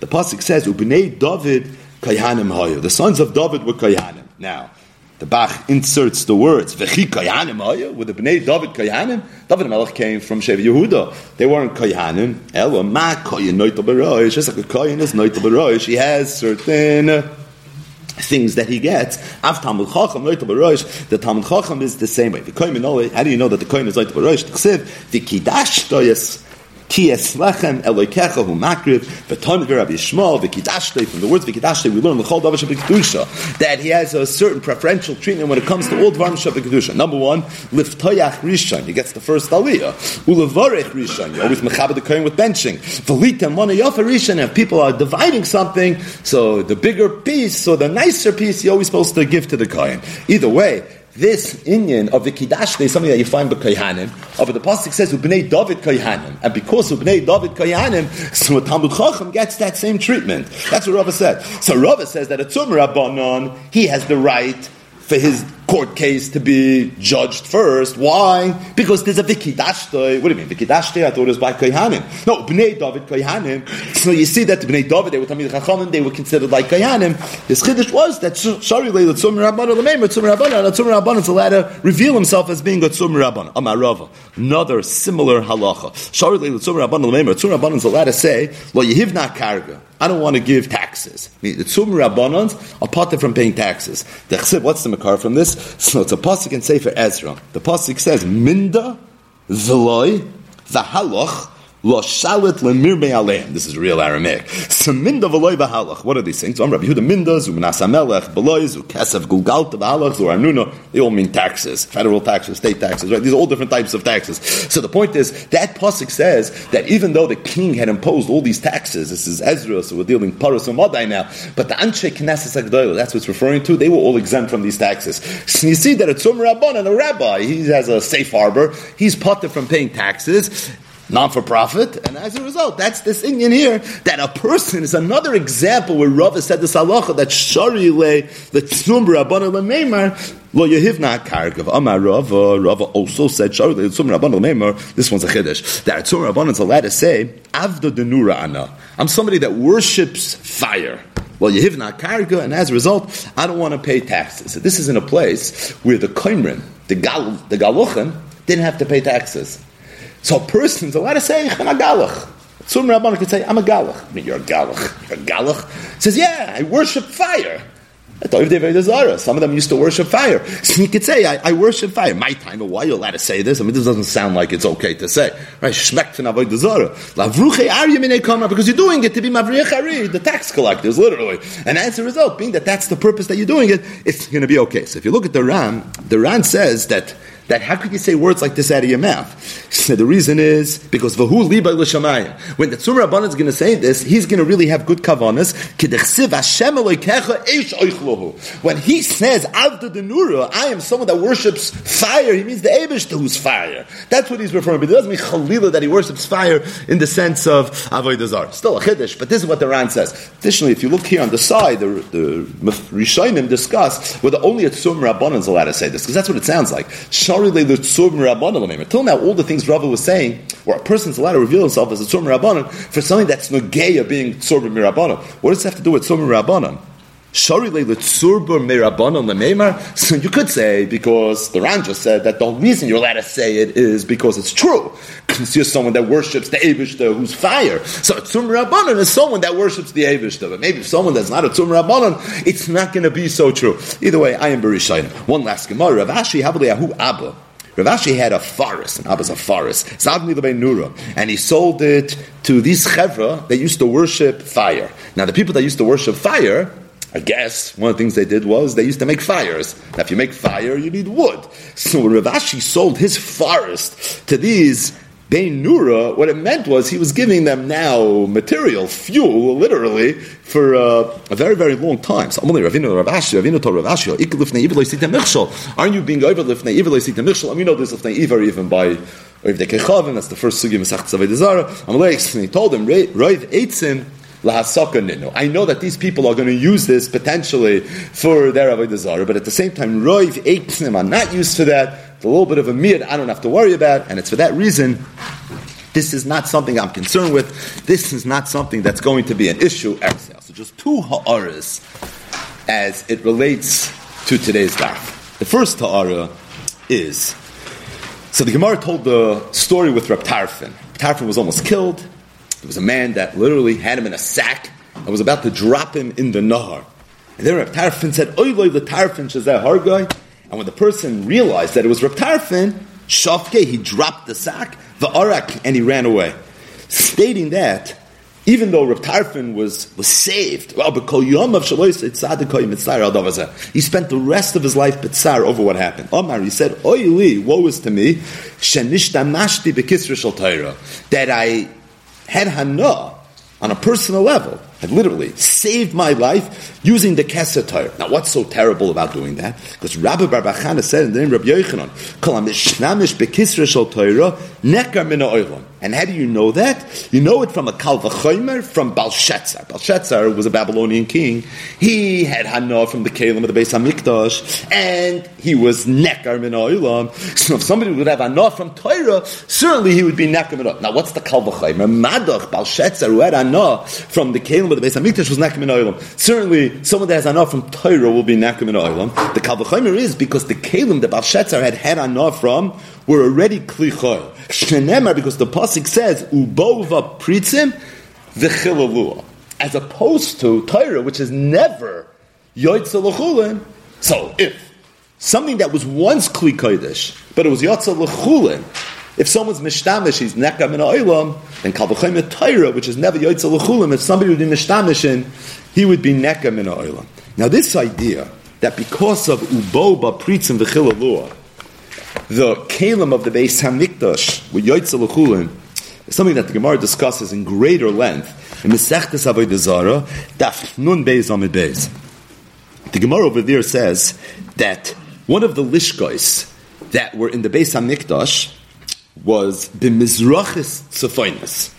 The Pasuk says, Ubnei David Kayhanim Hayu. The sons of David were Kayhanim. Now, the Bach inserts the words "V'chi kayanim with the Bnei David kayanim. David Melech came from Shev Yehuda. They weren't kayanim. Elo ma kayin noitel b'roish. Just like a kayin is noitel b'roish, he has certain things that he gets. Av Talmud Chacham noitel b'roish. The Talmud Chacham is the same way. The koyin How do you know that the koyin is noitel b'roish? The kiddush toyes. Ki eslechem elokecha hu makriv v'ton v'Rabbi Yishmael v'kidashtei. From the words v'kidashtei, we learn the chol davar kedusha that he has a certain preferential treatment when it comes to all dvarim kedusha. Number one, liftoyach rishon. He gets the first aliyah. Ulevarech rishon. You always mechaber the kohen with benching. V'litem one rishon. If people are dividing something, so the bigger piece, so the nicer piece, you're always supposed to give to the kohen. Either way this Indian of the Kiddush is something that you find by Kohanim. Oh, but the pasuk says Ubnei David Kohanim, and because Ubnei David Kohanim, so Talmud Chacham gets that same treatment. That's what Rava said. So Rava says that a Tzum Rabbanon, he has the right for his court case to be judged first. Why? Because there's a vikidashtoi. What do you mean vikidashtoi? I thought it was by kohanim. No, bnei David kohanim. So you see that bnei David they were tamid chachamim. They were considered like kohanim. This chiddush was that sorry leila tzum rabbanon lemeim tzum rabbanon and tzum allowed to reveal himself as being a tzum rabbanon. Amarava. Another similar halacha. Sorry leila tzum rabbanon lemeim tzum rabbanon is allowed to say lo yehivna karga. I don't want to give taxes. The Tzum Rabbanans are from paying taxes. The Chsib, what's the Makar from this? So it's a Pasuk in Sefer Ezra. The Pasuk says, Minda, Veloy, Vahaloch, Lo shalit lemir aleim. This is real Aramaic. So minda v'loy v'halach. What are these things? I'm Rabbi Yehuda minda, zumenas hamelech, v'loy, zu kesef gulgalta v'halach, zu. They all mean taxes. Federal taxes, state taxes, right? These are all different types of taxes. So the point is, that pasuk says that even though the king had imposed all these taxes, this is Ezra, so we're dealing paras and now, but the anshe knesses agdoil, that's what it's referring to, they were all exempt from these taxes. You see that a tzum rabban and a rabbi, he has a safe harbor, he's parted from paying taxes, non for profit, and as a result, that's this Indian here that a person is another example where Rava said this halacha that shari le the tzum rabban lemeimar lo yehivna kargav amar Rava. Uh, Rava also said shari le tzum rabban lemeimar. This one's a chiddush that tzum rabban is allowed to say avda denura ana. I'm somebody that worships fire. Well, Yehivna Karga, and as a result, I don't want to pay taxes. This is in a place where the Koimrin, the Gal, the Galuchan, didn't have to pay taxes. So a person's allowed to say, I'm a galach. Some Rabbanah could say, I'm a galach. I mean, you're a galach. You're a galach. Says, yeah, I worship fire. Some of them used to worship fire. So you could say, I, I worship fire. My time, why are you allowed to say this? I mean, this doesn't sound like it's okay to say. Right? Because you're doing it to be Mavriach Ari, the tax collectors, literally. And as a result, being that that's the purpose that you're doing it, it's going to be okay. So if you look at the Ran, the Ran says that that how could you say words like this out of your mouth? So the reason is because vahu liba. When the Tzur Rabban is going to say this, he's going to really have good kavanas. When he says avda denura, I am someone that worships fire. He means the Eibushter who's fire. That's what he's referring to. But it doesn't mean chalila that he worships fire in the sense of avodah zar. Still a chiddush, but this is what the Ran says. Additionally, if you look here on the side, the, the Rishonim discuss whether only a Tzur Rabban is allowed to say this because that's what it sounds like. Till now, all the things Rava was saying, where a person's allowed to reveal himself as a tzur rabbanon for something that's nogeya being tzur mirabbanon. What does it have to do with tzur mirabbanon? So you could say because the Ran just said that the reason you're allowed to say it is because it's true. Because you're someone that worships the Eibushter who's fire. So a Tzum Rabbanon is someone that worships the Eibushter. But maybe someone that's not a Tzum Rabbanon, it's not going to be so true. Either way, I am Berishayim. One last Gemara. Rav Ashi Havliyahu Abba. Rav Ashi had a forest, and Abba's a forest, Zadmi Nura, and he sold it to these chevra that used to worship fire. Now, the people that used to worship fire, I guess one of the things they did was they used to make fires. Now, if you make fire, you need wood. So when Rav Ashi sold his forest to these Bein Nura, what it meant was he was giving them now material, fuel, literally, for uh, a very, very long time. So, Aren't you being over lifnei even lifnei I mean, know this lifnei iver even by Oiv de Kechavim, that's the first sugi Masach Tzavei Dezara. He told him, Roiv Eitzim, I know that these people are going to use this potentially for their avodah zarah, but at the same time, roiv eitzim are not used for that. It's a little bit of a mir I don't have to worry about, and it's for that reason. This is not something I'm concerned with. This is not something that's going to be an issue. So just two ha'aras as it relates to today's daf. The first ha'ara is so the Gemara told the story with Rab Tarfon. Tarfon was almost killed. There was a man that literally had him in a sack and was about to drop him in the Nahar. And then Reb Tarfon said, Oy loy the Tarfon shazeh hargoy. And when the person realized that it was Reb Tarfon, Shafke, he dropped the sack, the arak, and he ran away. Stating that, even though Reb Tarfon was, was saved, well, he spent the rest of his life Bitsar over what happened. Omar, he said, Oy li, woe is to me, that I had hana on a personal level, had literally saved my life using the Kesser Torah. Now, what's so terrible about doing that? Because Rabbi Barbachana said in the name of Rabbi Yochanan. And how do you know that? You know it from a Kal V'chomer from Balshazzar. Balshazzar was a Babylonian king. He had Hana from the Kalim of the Beis HaMikdash, and he was Nekar min Oilam. So if somebody would have Hana from Torah, certainly he would be Nekar min Now what's the Kal V'chomer? Madach, Balshazzar, who had Hana from the Kalim of the Beis HaMikdash was Nekar min Oilam. Certainly someone that has Hana from Torah will be Nekar min Oilam. The Kal V'chomer is because the Kalim that Balshazzar had had Hana from were already Klichoy. Shenemar, because the pasuk says ubova pritzim v'chilavua, as opposed to Torah, which is never yoytza l'chulin. So if something that was once kli kodesh, but it was yotza l'chulin, if someone's mishtamish, he's nekam in oilam, then kalvachayim Torah, which is never yotza l'chulin. If somebody would be mishtamish in, he would be nekam in oilam. Now this idea that because of uboba pritzim v'chilavua, the kalim of the Beis Hamikdash with Yoitzel Lechulin is something that the Gemara discusses in greater length in Mesechtes Avodah Zarah, Daf Nun Beis Amid Beis. The Gemara over there says that one of the lishkos that were in the Beis Hamikdash was the Mizrachis Tzefoinus.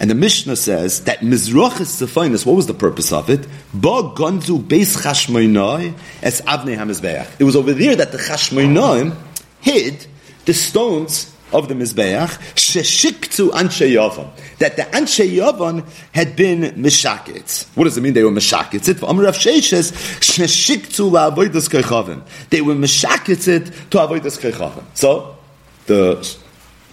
And the Mishnah says that Mizrachis Tzefoinus, what was the purpose of it? Ba Gonzu Beis Chashmoinai as Avnei HaMizbeach. It was over there that the Chashmoinai hid the stones of the Mizbeach, sheshiktu anshe yavan, that the anshe yavan had been mishakets. What does it mean they were mishakets? It Amr Rav Sheishes, sheshiktu la'avoidas kechavim. They were mishakets it to avoidas kechavim. So, the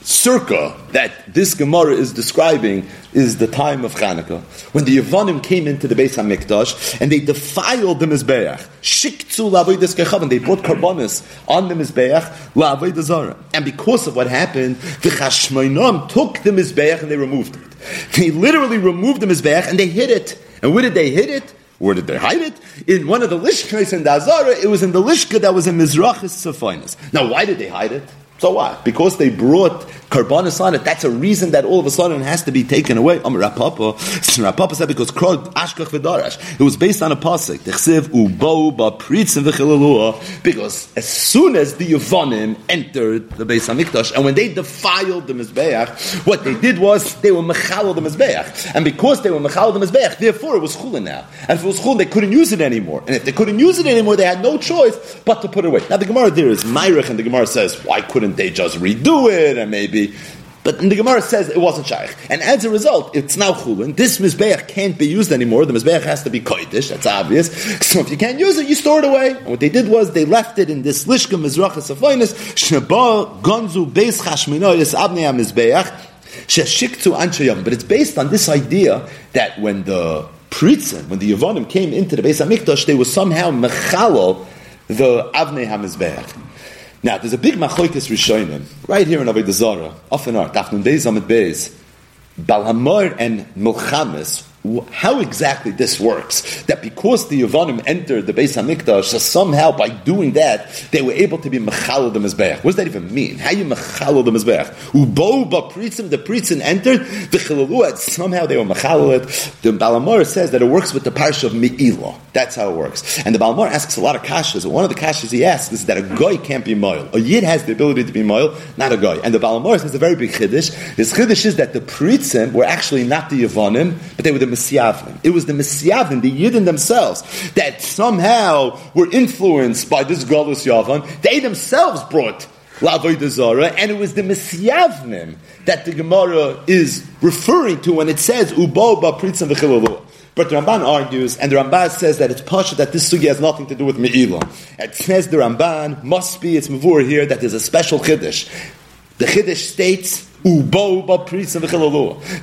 circa that this Gemara is describing is the time of Chanukah, when the Yavanim came into the Beis Hamikdash and they defiled the Mizbeach. Shikzu la'avodas kechav, and they brought karbonis on the Mizbeach la'avodas zara. And because of what happened, the Chashmoinom took the Mizbeach and they removed it. They literally removed the Mizbeach and they hid it. And where did they hid it? Where did they hide it? In one of the lishkas in the Azara, it was in the lishka that was in Mizrachis Safinas. Now, why did they hide it? So why? Because they brought karbanis on it, that's a reason that all of a sudden it has to be taken away. Um, Rapapa, Rapapa said because krod ashkach v'darash. It was based on a pasuk. Techsiv ubo ba'pritzim v'chilalua. Because as soon as the Yavonim entered the Beis Hamikdash, and when they defiled the Mizbeach, what they did was they were mechal the Mizbeach. And because they were mechal the Mizbeach, therefore it was chulin now. And if it was chulin, they couldn't use it anymore. And if they couldn't use it anymore, they had no choice but to put it away. Now the Gemara there is Myrich, and the Gemara says, why couldn't they just redo it? And maybe but the Gemara says it wasn't shaykh, and as a result, it's now chulin. This mizbeach can't be used anymore. The mizbeach has to be kodesh. That's obvious. So if you can't use it, you store it away. And what they did was they left it in this lishka mizrachas afoinis sheba gonzu beis chashminoyis abnei mizbeach sheshiktu anshayam. But it's based on this idea that when the Pritzim, when the Yavonim came into the Beis Hamikdash, they were somehow mechalo the Avnei HaMizbeach. Now, there's a big machoikas rishonim right here in Avodah Zarah, often are Tafnun Beis Amid Beis, Balhamor and Milchamis how exactly this works. That because the Yavanim entered the Beis Hamikdash, so somehow by doing that, they were able to be Mechal the Mizbeach. What does that even mean? How you Mechal the Mizbeach? Ubo Bapritzim, the Pritzim entered, the Chilaluat, somehow they were Mechal it. The Balamor says that it works with the parish of Me'ilah. That's how it works. And the Balamor asks a lot of kashas, one of the kashas he asks is that a guy can't be moil. A yid has the ability to be moil, not a guy. And the Balamor says a very big chiddush. His chiddush is that the Pritzim were actually not the Yavanim, but they were the Misyavnim. It was the Misyavnim, the Yidden themselves, that somehow were influenced by this Galus Yavan. They themselves brought Lavodah Zara, and it was the Misyavnim that the Gemara is referring to when it says Ubo ba Pritzim v'chilalu. But the Ramban argues, and the Ramban says that it's pasha that this sugi has nothing to do with Me'ilah. It says the Ramban must be, it's Mavur here, that there's a special Chiddush. The Chiddush states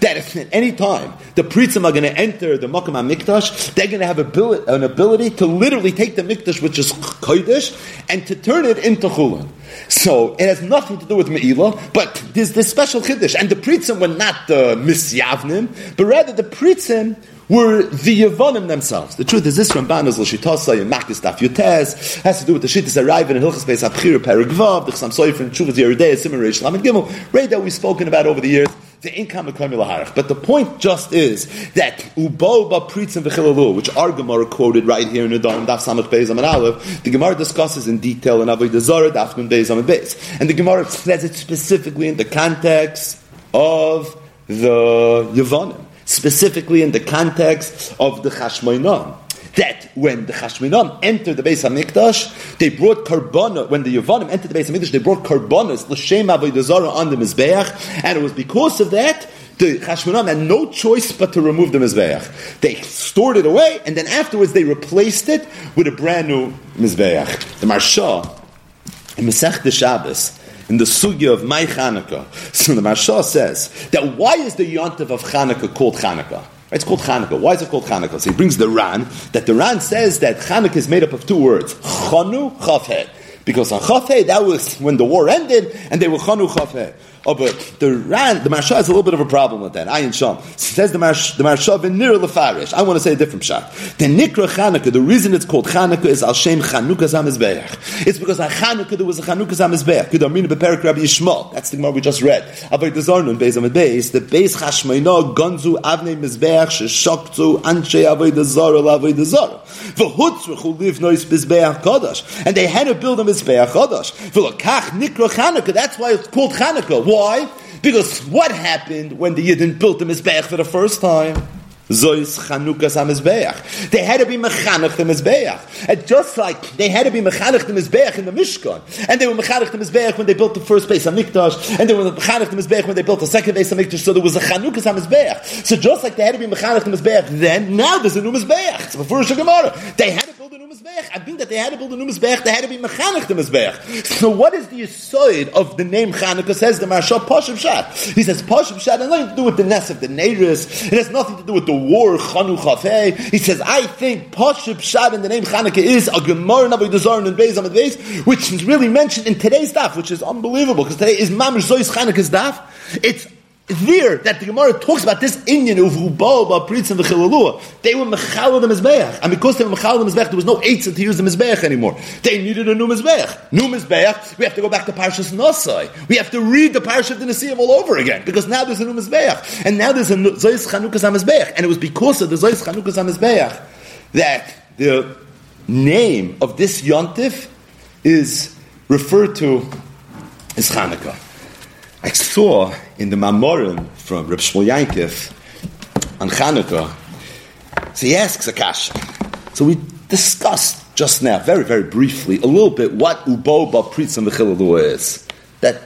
that if at any time the pritzim are going to enter the Makam Mikdash, they're going to have an ability to literally take the Mikdash, which is Kodesh, and to turn it into Chulin. So it has nothing to do with Me'ilah, but there's this special Chiddush. And the pritzim were not the Misyavnim, but rather the pritzim were the Yavonim themselves. The truth is, this Ramban is L'shitasa and Makis Daf Yutez has to do with the Shittas arriving in Hilchas Beis Abchir Perigvav, the Chsam Soif and Chuvas Yeridei, Simon Reish Lamed Gimel, right that we've spoken about over the years. The income of But the point just is that Ubo ba Pritzim v'chilalu, which our Gemara quoted right here in the Daf Samach Beis Amid Aleph, the Gemara discusses in detail in Avodah Zarah Daf Nun Beis Beis, and the Gemara says it specifically in the context of the Yavonim specifically in the context of the Chashmoinon. That when the Chashmoinon entered the Beis Hamikdash, they brought karbana. When the Yavanim entered the Beis Hamikdash, they brought karbanas l'shem avodah on the mizbeach, and it was because of that the Chashmonaim had no choice but to remove the Mizbeach. They stored it away, and then afterwards they replaced it with a brand new Mizbeach. The Marsha, in Masech the Shabbos, in the sugya of my Chanukah. So the Marsha says that why is the yontif of Chanukah called Chanukah? It's called Chanukah. Why is it called Chanukah? So he brings the Ran, that the Ran says that Chanukah is made up of two words, Chanu Chafhe. Because on Chafhe, that was when the war ended, and they were Chanu Chafhe. Oh, but the Ran, the Marsha has a little bit of a problem with that. Ayin Sham says the Marsha, the Marsha Lefarish. I want to say a different shot. The Nikra Chanukah. The reason it's called Chanukah is Al Shem Chanukah Zamizbeach. It's because on Chanukah there was a Chanukah Zamizbeach. Good Amina Beperik Rabbi Yishmael. That's the Gemara we just read. Avoid the Zarnun Beis Amid Beis. The Beis Chashmeina Gonzu Avnei Mizbeach Sheshoktu Anshe Avoid the Zara Avoid the Zara. V'hutzrechu live nois Mizbeach Kodash. And they had to build a Mizbeach Kodash. V'lokach Nikra Chanukah. That's why it's called Chanukah. Why? Because what happened when the Yidden built the Mizbeach for the first time? Zois Chanukas HaMizbeach. They had to be Mechanech the Mizbeach. And just like they had to be Mechanech the Mizbeach in the Mishkan, and they were Mechanech the Mizbeach when they built the first base HaMikdash, and they were Mechanech the Mizbeach when they built the second base HaMikdash, so there was a Chanukas HaMizbeach. So just like they had to be Mechanech the Mizbeach then, now there's a new Mizbeach. It's a Gemara. They had to build a new Mizbeach. I think that they had to build a new Mizbeach, they had to be mechanic the Mizbeach. So what is the aside of the name Chanukah? Says the Maharsha Pashim Shat. He says Pashim Shat has nothing to do with the nest of the Neiris. It has nothing to do with the war Chanukah. He says, I think Pashim Shat in the name Chanukah is a Gemara Navi Dezarin and Beis Amid Beis, which is really mentioned in today's daf, which is unbelievable, because today is Mamish Zois Chanukah's daf. It's there that the Gemara talks about this Indian of Rubal, Pritz, and V'chilalua. They were Mechal the Mizbeach. And because they were Mechal the Mizbeach, there was no Eitzah to use the Mizbeach anymore. They needed a new Mizbeach. New Mizbeach, we have to go back to Parshas Nosai. We have to read the Parsha of the all over again. Because now there's a new Mizbeach. And now there's a Zois Chanukas HaMizbeach. And it was because of the Zois Chanukas HaMizbeach that the name of this Yontif is referred to as Chanukah. I saw in the Mamorim from Reb Shmuel Yankov on Chanukah, so he asks a kasha. So we discussed just now, very, very briefly, a little bit what Ubo Ba Pritz and is. That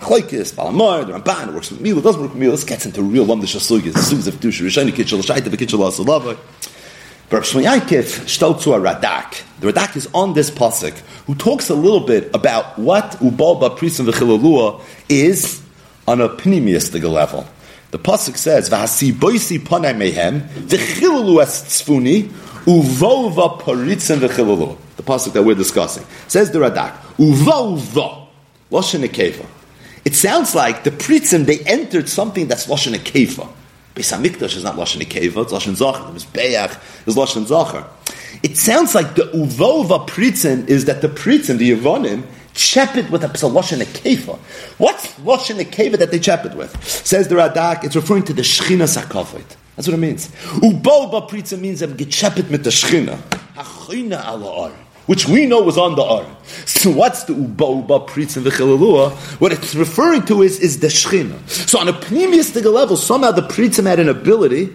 Chloikis, Balamar, the Ramban, works with Mila, doesn't work with Mila. Let's get into real Lamda Shasugis, Sugs of Dusha, Rishani Kitchel, Shaita Kitchel, Asalava. But Shmuel stellt to a Radak. The Radak is on this pasuk, who talks a little bit about what Ubalba Prisim V'chilalua is on a pneumistic level. The pasuk says, "V'hasi boisi panai mehem v'chilalu es tzfuni uvova paritzim v'chilalu." The pasuk that we're discussing says the Radak, "Uvova loshen ekeva." It sounds like the pritzim they entered something that's loshen. Beis Hamikdash is not loshen ekeva; it's loshen zachar. The Mizbeach is loshen zachar. It sounds like the uvova pritzim is that the pritzim, the Yevonim, chep it with a psalosh and a. What's losh and a kefa that they chep it with? Says the Radak, it's referring to the shchina sakafit. That's what it means. Ubolba pritza means that get chepit with the shchina. Hachina ala which we know was on the Aron. So what's the Uba Pritz and the What it's referring to is, is the Shechina. So on a pneumistic level, somehow the Pritzim had an ability,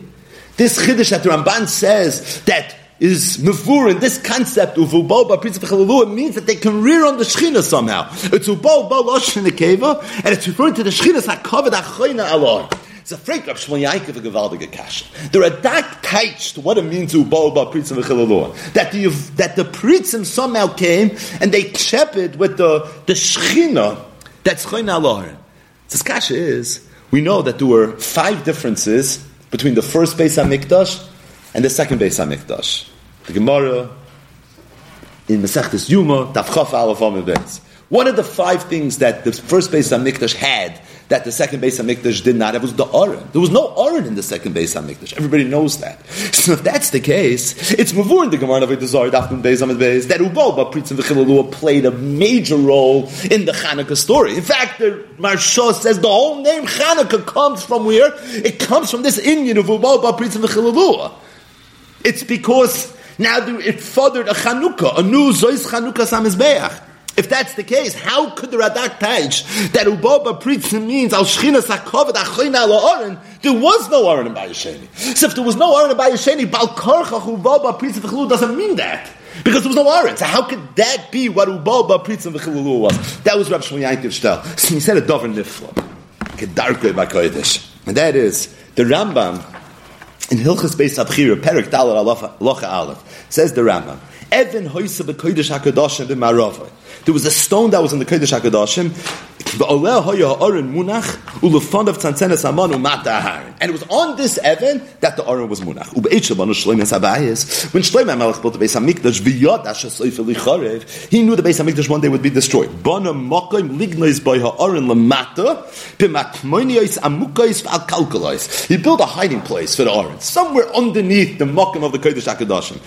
this Chiddush that the Ramban says that is mavur in this concept of ubal ba it means that they can rear on the shechina somehow. It's ubal ba losh in the keva, and it's referring to the shechina's hakavod achoyna alor. It's a freak of Shmuel Yaakov a gewaldige kasha. The Radak to what it means to ubal ba pritzim v'chilalua. That the that the pritzim somehow came and they shepherd with the the shechina that's choyna alor. This kasha is we know that there were five differences between the first Beis Hamikdash and the second Beis Hamikdash. The Gemara in Masechtas Yuma, Tafchaf Aleph Beis. One of the five things that the first Beis Hamikdash had that the second Beis Hamikdash did not have was the Aron. There was no Aron in the second Beis Hamikdash. Everybody knows that. So if that's the case, it's Mavur in the Gemara of Dazar Dafnun Beis Hamid Beis that Ubalba Pritzim V'Chilalua played a major role in the Hanukkah story. In fact, the Maharsha says the whole name Hanukkah comes from where? It comes from this Indian of Ubalba Pritzim V'Chilalua. It's because now it fathered a Chanukah, a new Zois Chanukah Samizbeach. If that's the case, how could the Radak teach that Ubaba Pritzim means Al Shechina Sakovet Achina Lo Oren? There was no Oren in Bayesheni. So if there was no Oren in Bayesheni, Bal Korcha Ubaba Pritzim doesn't mean that. Because there was no Oren. So how could that be what Ubaba Pritzim V'chilulu was? That was Rav Shmuel Yankov Shtel. So he said a Dover Nifla. Kedarkei Bakoidish. And that is, the Rambam, in Hilchas Beis Abchira, Perik Dalar Alocha Aleph, says the Rambam, Evan Hoysa B'Koidish HaKadoshim B'Marovah. There was a stone that was in the Kodesh HaKadoshim, and it was on this Evan that the Aron was munach. When Shlomo Melech built the Beis Hamikdash, he knew the Beis Hamikdash one day would be destroyed. He built a hiding place for the Aron, somewhere underneath the Mokim of the Kodesh HaKadoshim.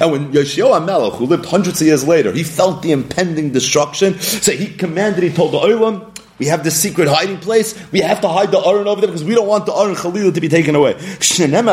And when Yoshio Melech, who lived hundreds of years later, he felt the impending destruction, so he commanded, he told the Olam, we have this secret hiding place. We have to hide the Aron over there because we don't want the Aron Chalil to be taken away. And then the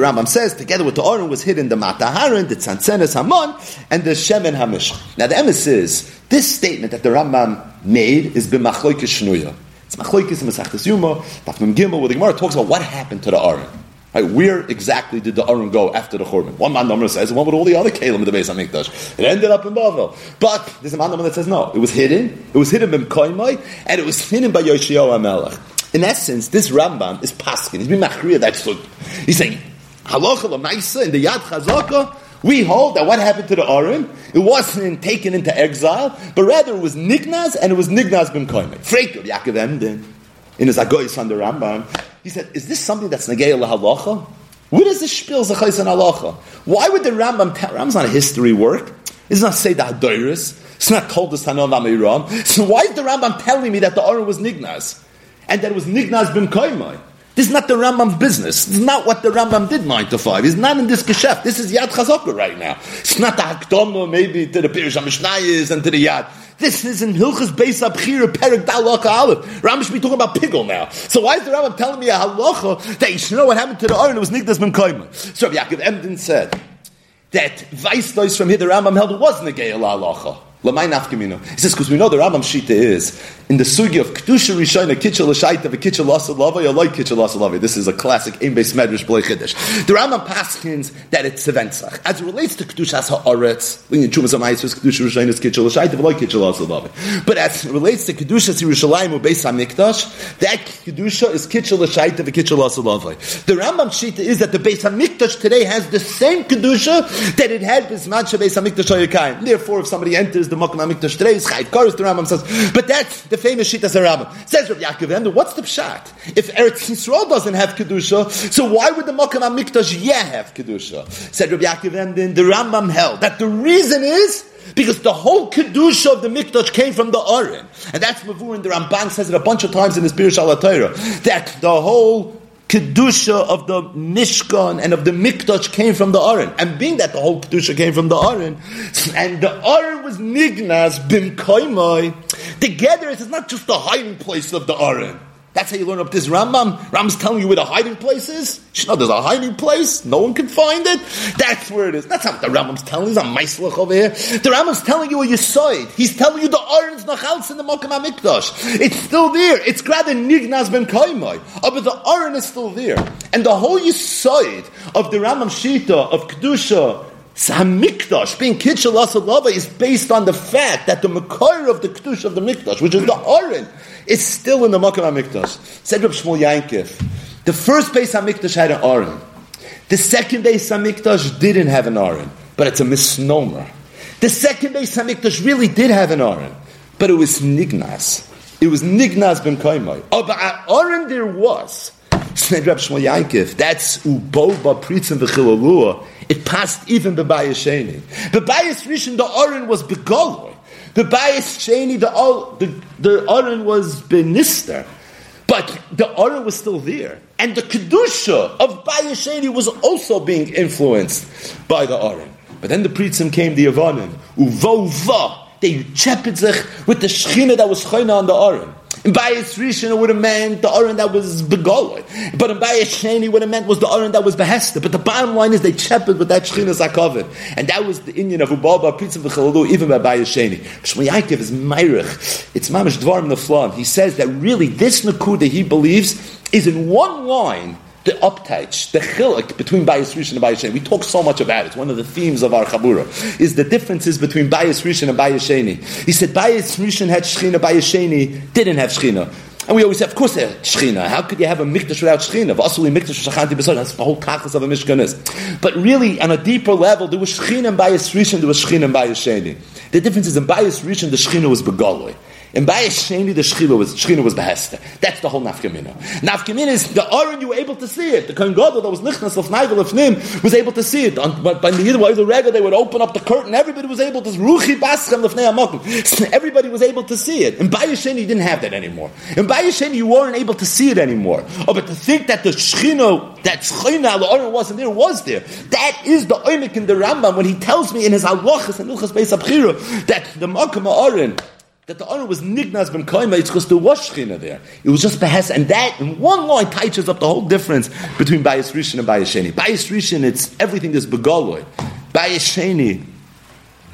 Rambam says, together with the Aron was hidden the Mataharan, the Tzantzenes Hamon, and the Shemen Hamish. Now the emes is, this statement that the Rambam made is b'machloikis shnuya. It's and Masachtas Yuma, Daf Mem Gimel, where the Gemara talks about what happened to the Aron. Right, where exactly did the Aron go after the Churban? One man number says, one with all the other Kalim in the base of Mikdash. It ended up in Bavel. But there's a man number that says no. It was hidden. It was hidden by Mkoimai, and it was hidden by Yoshiyahu HaMelech. In essence, this Rambam is Paskin. He's been Machriya that foot. He's saying, Halacha Lamaisa in the Yad Chazaka, we hold that what happened to the Aron, it wasn't taken into exile, but rather it was Nignaz, and it was Nignaz ben Koimei. Frekel Yaakov Emden, in his Agoyis on the Rambam, he said, is this something that's Nagaya Halacha? Where does this spiel Zachais and Halacha? Why would the Rambam tell, Rambam's not a history work, it's not say the it's not told us Tanon Amiram, so why is the Rambam telling me that the Aron was Nignaz? And that it was Nignaz ben Koimei? This is not the Rambam's business. This is not what the Rambam did 9 to 5. He's not in this geschäft. This is Yad Chazaka right now. It's not the Hakdama maybe to the Pirish HaMishnayis and to the Yad. This is in Hilchas Beis Abchir Perik Dalaka Aleph. Rambam should be talking about Pigel now. So why is the Rambam telling me a halacha that you should know what happened to the Aron? It was Nigdas Ben Koima. So Rabbi Yaakov Emden said that Weisdois from here the Rambam held was Negei halacha. He says because we know the Rambam Shita is in the sugi of kedusha rishayna kitchel l'shaita v'kitchel lasalava yaloi kitchel lasalava. This is a classic aim based medrash b'lei chiddush. The Rambam paskins that it's seventzach as it relates to kedushas haaretz. You chumas amayis kedusha rishayna is kitchel l'shaita v'loi kitchel lasalava. But as it relates to kedushas Yerushalayim u'beis hamikdash, that kedusha is kitchel l'shaita v'kitchel lasalava. The Rambam Shita is that the Beis Hamikdash today has the same kedusha that it had bisman Beis Hamikdash. Therefore, if somebody enters the the Rambam says, but that's the famous Shita Sarabim. Says Rav Yaakov Emden, what's the pshat? If Eretz Yisrael doesn't have Kedusha, so why would the Makom HaMikdash yeah have Kedusha? Said Rav Yaakov Emden, the Rambam held that the reason is because the whole kedusha of the mikdash came from the Aron, and that's Mavur and the Ramban says it a bunch of times in his Pirush Al that the whole kedusha of the Mishkan and of the Mikdash came from the Aron. And being that the whole kedusha came from the Aron, and the Aron was Nignas bim together it's not just the hiding place of the Aron. That's how you learn up this Rambam. Rambam's telling you where the hiding place is. You know, there's a hiding place. No one can find it. That's where it is. That's not the Rambam's telling you. A Maislach over here. The Rambam's telling you where you saw it. He's telling you the Aron's Nachals in the Mokum HaMikdash. It's still there. It's rather Nignaz ben Kaimai. Oh, but the Aron is still there. And the whole Yisoid of the Rambam Shita, of Kedusha, Hamikdash, being Kitchel Lava, is based on the fact that the Makar of the Kedush of the Mikdash, which is the Aron, is still in the Makam HaMikdash. Said Reb Shmuel Yankiv, the first base HaMikdash had an Aron. The second base HaMikdash didn't have an Aron, but it's a misnomer. The second base HaMikdash really did have an Aron, but it was Nignas. It was Nignas ben Kaimai. Oh, but an Aron there was. Said Reb Shmuel Yankiv, that's Uboba Pritzim V'chilalua. It passed even the Bayis Sheni. The Bayis Rishon, the Aron was Begoloy. The Bayis Sheni, the, the, the Aron was Benister. But the Aron was still there. And the Kedusha of Bayis Sheni was also being influenced by the Aron. But then the Pritzim came, the Yavanim. Uvova. They chepid with the Shechina that was Chayna on the Aron. In Bayis Rishon, it would have meant the Aron that was Begoloi. But in Bayis Sheni, what it meant was the Aron that was Behester. But the bottom line is they chepered with that Shechina Zakovin. And that was the Indian of Ubaba, Prince of V'chalalu, even by Bayis Sheni. Shmuel Yaakov is Meirich. It's Mamish Dvarim Neflan. He says that really this Nakuda he believes is in one line the uptouch, the chiluk between Bayis Rishon and Bayis Sheni. We talk so much about it. One of the themes of our Chabura is the differences between Bayis Rishon and Bayis Sheni. He said Bayis Rishon had Shechina, Bayis Sheni didn't have Shechina. And we always say, of course, they Shechina. How could you have a Mikdash without Shechina? Vasuli Mikdash Shachanti B'Sod. That's the whole kachas of a Mishkan is. But really, on a deeper level, there was Shechina and Bayis Rishon, there was Shechina and Sheni. The difference is in Bayis Rishon, the Shechina was Begoloi. In Bayis Sheni, the Shechina was, Shechina was Behester. That's the whole Nafkamina. Nafkamina is the Aron, you were able to see it. The Kohen Gadol that was Lichnas of Nigel of Nim was able to see it. On, but by the Yidwa, the Rega, they would open up the curtain. Everybody was able to, Ruchi Baschem Lefnei Amakim. Everybody was able to see it. In Bayis Sheni, you didn't have that anymore. In Bayis Sheni, you weren't able to see it anymore. Oh, but to think that the Shechina, that Shechina, the Aron wasn't there, was there. That is the Oimik in the Rambam when he tells me in his Halachas and Ilchas Beis Abchira that the Makam Aron, that the honor was Nignaz ben Kaima, it's because there was Shechina there. It was just Behes, and that in one line touches up the whole difference between Bayis Rishon and Bayis Sheni. Bayis Rishon, it's everything is Begaloy. Bayis Sheni,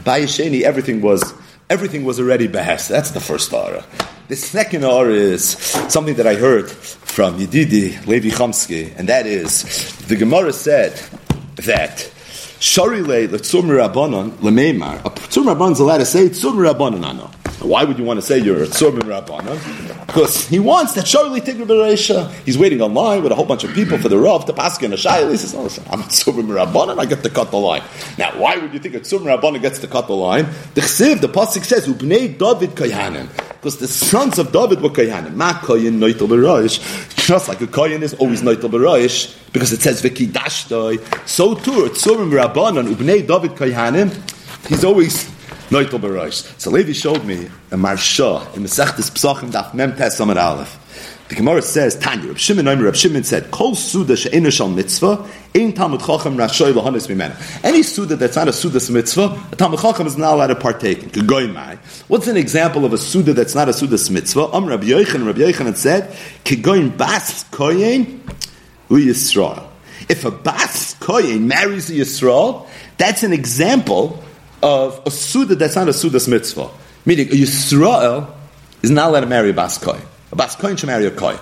Bayis Sheni, everything was everything was already behest. That's the first aura. The second aura is something that I heard from Yedidi Levi Chomsky, and that is the Gemara said that Sharile Letzum Rabbanon Lemeimar. A Tzum Rabbanon is allowed to say Tzum Rabbanon Ano. Why would you want to say you're a Tzum Rabbanon? Because he wants that Sharile Tigr Bereisha. He's waiting online with a whole bunch of people for the Rav to pass in a Shaila. He says, oh, I'm a Tzum Rabbanon, I get to cut the line. Now, why would you think a Tzum Rabbanon gets to cut the line? The Chsiv, the Pasuk says, Ubnei David Kayanim. Because the sons of David were Kayanim. Ma Kayin Noitel Bereish. Just like a Kayin is always Noitel Bereish, because it says Vikidashtoi. So too, Tzum Rabbanon, Ubnei David Kayanim, he's always Noitel Bereish. So Levi showed me a Marsha in Mesechtes Psachim Daf Mem Tes Aleph. The Gemara says, Tanya, Reb Shimon Omer, Reb Shimon said, Kol Suda she'ena shal mitzvah, ein Talmud Chacham rashoy lahanis mimena. Any Suda that's not a Suda's mitzvah, a Talmud Chacham is not allowed to partake in. Kegoy What's an example of a Suda that's not a Suda's mitzvah? Am Rabbi Yochanan, Rabbi Yochanan said, Kegoyin bas koyin u Yisrael. If a bas koyin marries a Yisrael, that's an example of a Suda that's not a Suda's mitzvah. Meaning, a Yisrael is not allowed to marry a bas koyin. A bas kohen should marry a kohen.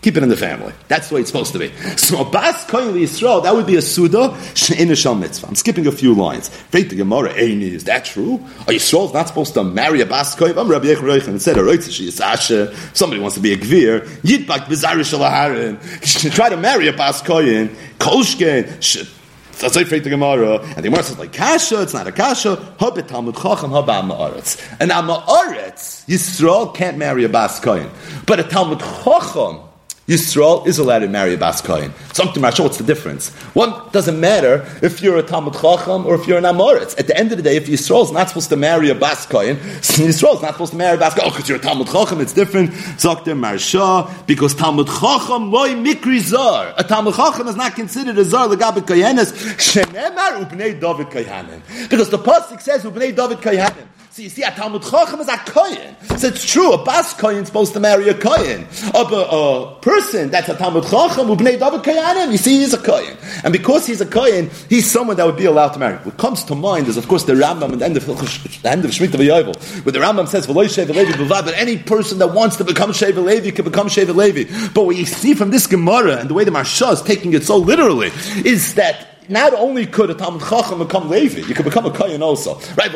Keep it in the family. That's the way it's supposed to be. So a bas kohen Yisrael, that would be a suda she'in shal mitzvah. I'm skipping a few lines. Faith the Gemara, Eini, is that true? Are Yisrael's not supposed to marry a bas kohen? I'm Rabbi Yechon and said, she is Asher. Somebody wants to be a gvir. Yidbak bizarish alaharin. Try to marry a bas kohen. Kolshken. That's like the Gemara, and the Gemara says like kasha. It's not a kasha. Habit Talmud Chacham haba Amaretz. And Amaretz Yisrael can't marry a Bas Kohen, but a Talmud Chacham Yisrael is allowed to marry a Bas Kohen. Something Rashi, what's the difference? One doesn't matter if you're a Talmud Chacham or if you're an Amoritz. At the end of the day, if Yisrael is not supposed to marry a Bas Kohen, is not supposed to marry a Bas Kohen. Oh, because you're a Talmud Chacham, it's different. Zakter Marsha, because Talmud Chacham loy mikri zar. A Talmud Chacham is not considered a zar legabe kohenes. Shenemar ubnei David kohanim. Because the pasuk says ubnei David kohanim. So you see, a Talmud Chacham is a Kohen. So it's true, a Bas Kohen is supposed to marry a Kohen. Of a, a person that's a Talmud Chacham, Ubnei David Koyanim, you see, he's a Kohen. And because he's a Kohen, he's someone that would be allowed to marry. What comes to mind is, of course, the Rambam at the end of, Shemitah where the Rambam says, V'loy Sheva Levi but any person that wants to become Sheva Levi can become Sheva Levi. But what you see from this Gemara, and the way the Marsha is taking it so literally, is that not only could a Talmud Chacham become Levi, you could become a Kohen also. Right?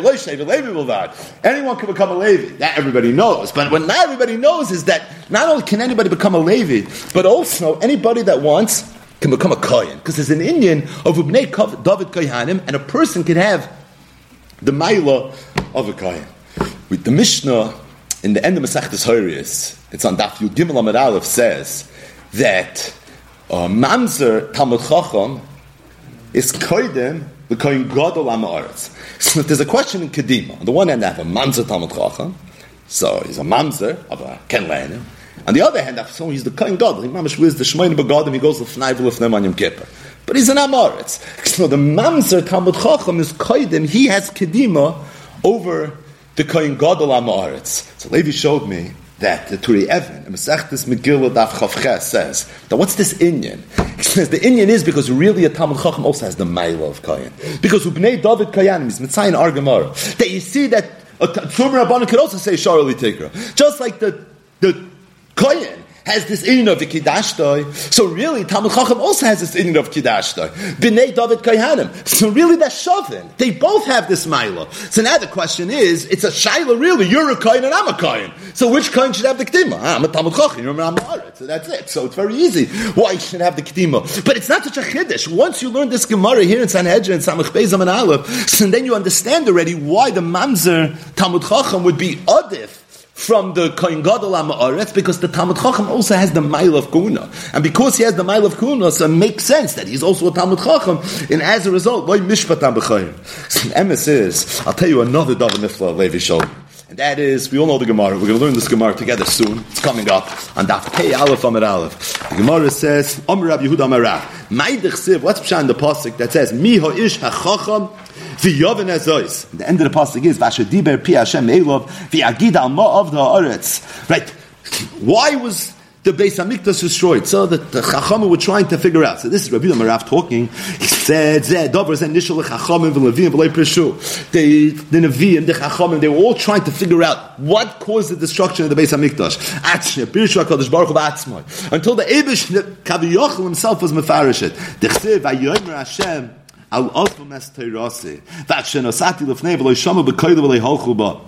Anyone can become a Levi. That everybody knows. But what not everybody knows is that not only can anybody become a Levi, but also anybody that wants can become a Kohen. Because there's an Indian of Ubnei David Kohanim, and a person can have the Maila of a Kohen. With the Mishnah, in the end of Masechtas Horiyas, it's on Daf Yud Gimel Amid Aleph, says that uh, Mamzer Talmud Chacham is koidem the koyin gadol amaretz. So there's a question in Kedima. On the one hand, I have a mamzer talmud chacham, so he's a mamzer of a ken lehenim. On the other hand, I have someone he's the koyin gadol. He mamish with the shmoyin begadim. He goes to fnai v'lefnem on yom kippur. But he's an amaretz. So the mamzer talmud chacham is koidem. He has kedima over the koyin gadol amaretz. So Levi showed me that the Turei Even, Masechtes Megillah Daf Chavches says that what's this Indian? He says the Indian is because really a Talmud Chacham also has the Maila of Kayan. Because Ubnei David Kayanim is Mitzayin Argamara. That you see that a Tzumra Rabbanon could also say Sharali Tikra. Just like the, the Kayan has this in of the Kiddashtoi. So really, Talmud Chacham also has this in of Kiddashtoi. B'nei David Kayhanim. So really, that's Shavin. They both have this Mila. So now the question is, it's a Shaila really. You're a Kayan and I'm a Kayan. So which Kayan should have the Kedima? Ah, I'm a Talmud Chacham, you're a Ma'aret. So that's it. So it's very easy. Why you should have the Kedima? But it's not such a Chiddush. Once you learn this Gemara here in Sanhedrin, Samach Bezam and Aleph, so then you understand already why the Mamzer Talmud Chacham would be Adif from the Kohen Gadol Amaretz because the Talmud Chacham also has the Mile of Kuna. And because he has the Mile of Kuna, so it makes sense that he's also a Talmud Chacham, and as a result, why Mishpatam B'chayim? So Emes is, I'll tell you another Davar Nifla Levi Shol. And that is, we all know the Gemara. We're going to learn this Gemara together soon. It's coming up on Daf Pei Aleph Amar Aleph. The Gemara says, Amar Rab Yehuda Amar Rab. What's Pshan the Pasuk that says, Mi Ish HaChacham V'yovin ezois. The end of the pasuk is Vasher diber pi Hashem elov v'agid al the haaretz. Right? Why was the Beis Hamikdash destroyed. So that the Chachamim were trying to figure out. So this is Rabbi Marav talking. He said, "Zeh Dover Zeh Nishal Chachamim v'Levim v'Lei Peshu." The the Nevi'im, the Chachamim, they were all trying to figure out what caused the destruction of the Beis Hamikdash. Until the Eibush Kaviyochel himself was mefarished. Dechsev Vayomer Hashem Al Osvam Es Teirasi. That Shenosati Lefnei V'Lei Shama B'Koyda V'Lei.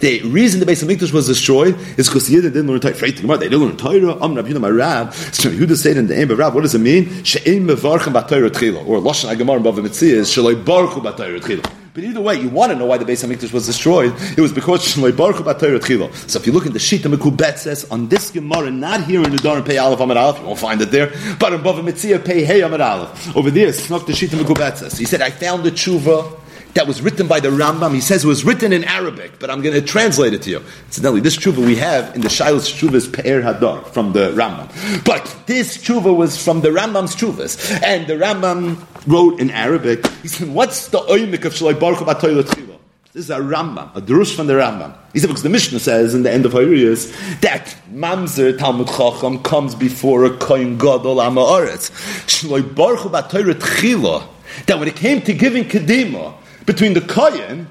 The reason the base of Mikdash was destroyed is because the Yidden didn't learn Torah. They didn't learn Torah. Am Rabbi Yehuda Rab. So Yehuda said in the end of Rab, what does it mean? She'im mevarchem b'Torah tchila. Or Lashon HaGemar in Bava Mitzvah is shaloi baruchu b'Torah tchila. But either way, you want to know why the base of Mikdash was destroyed. It was because b'Torah tchila. So if you look in the Shita Mekubet says on this Gemara, not here in the Dar Pei Aleph Amad Aleph, you won't find it there, but in Bava Mitzvah Pei Hey Amad Aleph. Over there, not the Shita Mekubet says. He said, I found the tshuva that was written by the Rambam. He says it was written in Arabic, but I'm going to translate it to you. Incidentally, this tshuva we have in the Shilas Tshuva's Pe'er Hadar from the Rambam. But this tshuva was from the Rambam's tshuvas. And the Rambam wrote in Arabic, he said, what's the oimik of Shalai Baruch Batoilet? This is a Rambam, a Drush from the Rambam. He said, because the Mishnah says in the end of Hayriyas that Mamzer Talmud Chacham comes before a Kohen Gadol Ama'aretz. Shalai Baruch Batoilet Tchiva. That when it came to giving Kedima, between the Kohen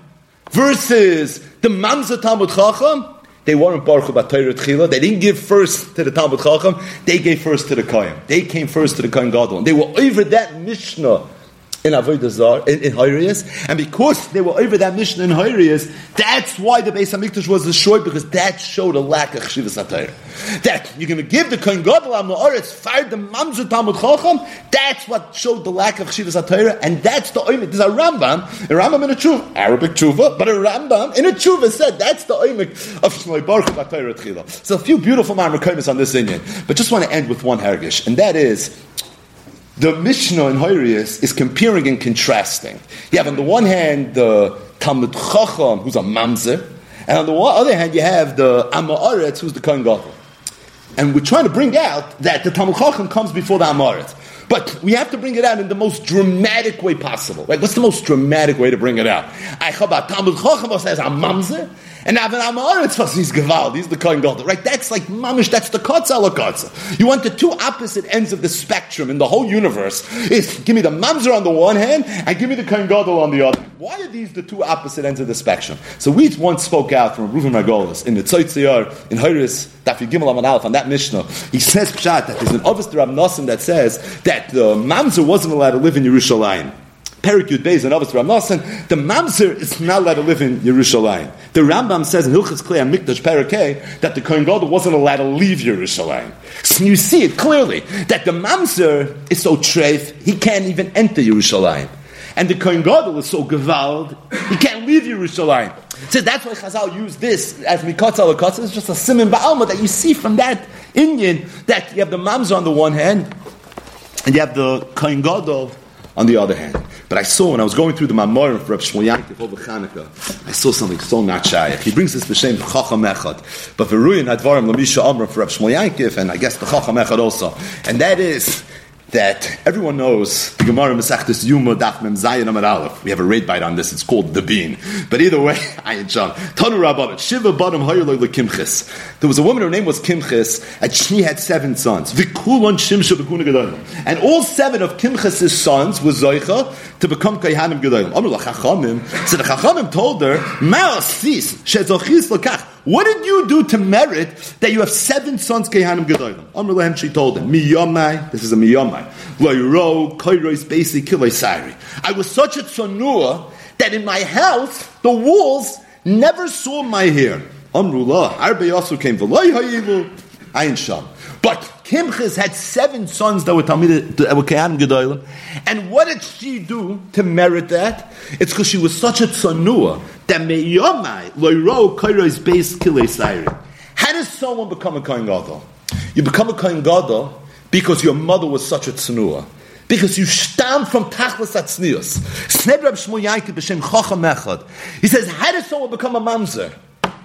versus the Mamza Talmud Chacham, they weren't Baruch B'Torah Tchila. They didn't give first to the Talmud Chacham. They gave first to the Kohen. They came first to the Kohen Gadol. They were over that Mishnah in Avodah in, in and because they were over that mission in Hyriyas, that's why the Beis Hamikdash was destroyed because that showed a lack of Chivas Atayr. That you're going to give the Kohen Gadol Am La'aretz, fire the Mamzu Talmud. That's what showed the lack of Chivas Atayr, and that's the oimik. There's a Rambam, a Rambam in a tshuva, Arabic tshuva, but a Rambam in a tshuva said that's the oimik of Shmoi Baruch Atayr Tchila. So a few beautiful Marmakomis on this Indian, but just want to end with one hergish, and that is the Mishnah in Hoirius is comparing and contrasting. You have on the one hand the Talmud Chacham, who's a mamzer, and on the other hand you have the Amoritz, who's the Kohen Gadol. And we're trying to bring out that the Talmud Chacham comes before the Amoritz. But we have to bring it out in the most dramatic way possible. Right? What's the most dramatic way to bring it out? I Talmud Chacham says, I'm mamzer, and Avin Amaretz was his Gewalt. He's the Kohen Gadol. Right? That's like mamish. That's the Kotza ala Kotza. You want the two opposite ends of the spectrum in the whole universe. Is give me the Mamzer on the one hand and give me the Kohen Gadol on the other. Why are these the two opposite ends of the spectrum? So we once spoke out from Reuven Margolis in the Tzaitziyar in Hairis Dafi Gimel Amad Aleph on that Mishnah. He says pshat that there's an Ovis Rab Nosson that says that the Mamzer wasn't allowed to live in Yerushalayim. Perik Yud and Avos Ramasan, the Mamzer is not allowed to live in Yerushalayim. The Rambam says in Hilchas Klei Mikdash Perik that the Kohen Gadol wasn't allowed to leave Yerushalayim. So you see it clearly that the Mamzer is so treif, he can't even enter Yerushalayim. And the Kohen Gadol is so gewald, he can't leave Yerushalayim. So that's why Chazal used this as mikatza lakatza. It's just a simin ba'alma that you see from that Indian that you have the mamzer on the one hand, and you have the Kohen Gadol on the other hand. But I saw when I was going through the Mamorim for Reb Shmuel Yankiv over Chanukah, I saw something so not shy. He brings this b'shem Chacham Echad, but Veruyin Advarim Lamisha Amram for Reb Shmuel Yankiv, and I guess the Chacham Echad also, and that is that everyone knows the Gemara Masechtas Yoma Daf Mem Zayin Amar Aleph. We have a raid bite on this. It's called the bean. But either way, Ayin Sham Tanu Rabbanat Shiva Badam Hayerloy Kimchis. There was a woman. Her name was Kimchis, and she had seven sons. Vikulon Shimsha Bekuna Gedolim. And all seven of Kimchis's sons was Zoicha to become Kayhanim Gedolim. Amar Chachamim. So the Chachamim told her, Ma'asis Shezochis Lakach. What did you do to merit that you have seven sons Kehanim Gedolim? Amr Lehem, she told him, Miyomai, this is a Miyomai, Loiro, Koirois, Basi, Kiloi, I was such a tzonua that in my house, the walls never saw my hair. Amrullah, Arbe Yasu came, V'loi ha'ilu, Ayin Sham. But Kimchis had seven sons that were Talmid, that were Kehanim Gedolim. And what did she do to merit that? It's because she was such a tzonua that meyomai loiro koirois base kilei How does someone become a kohen gadol? You become a kohen gadol because your mother was such a tzonua. Because you stam from tachlis atznius. B'shem. He says, how does someone become a mamzer?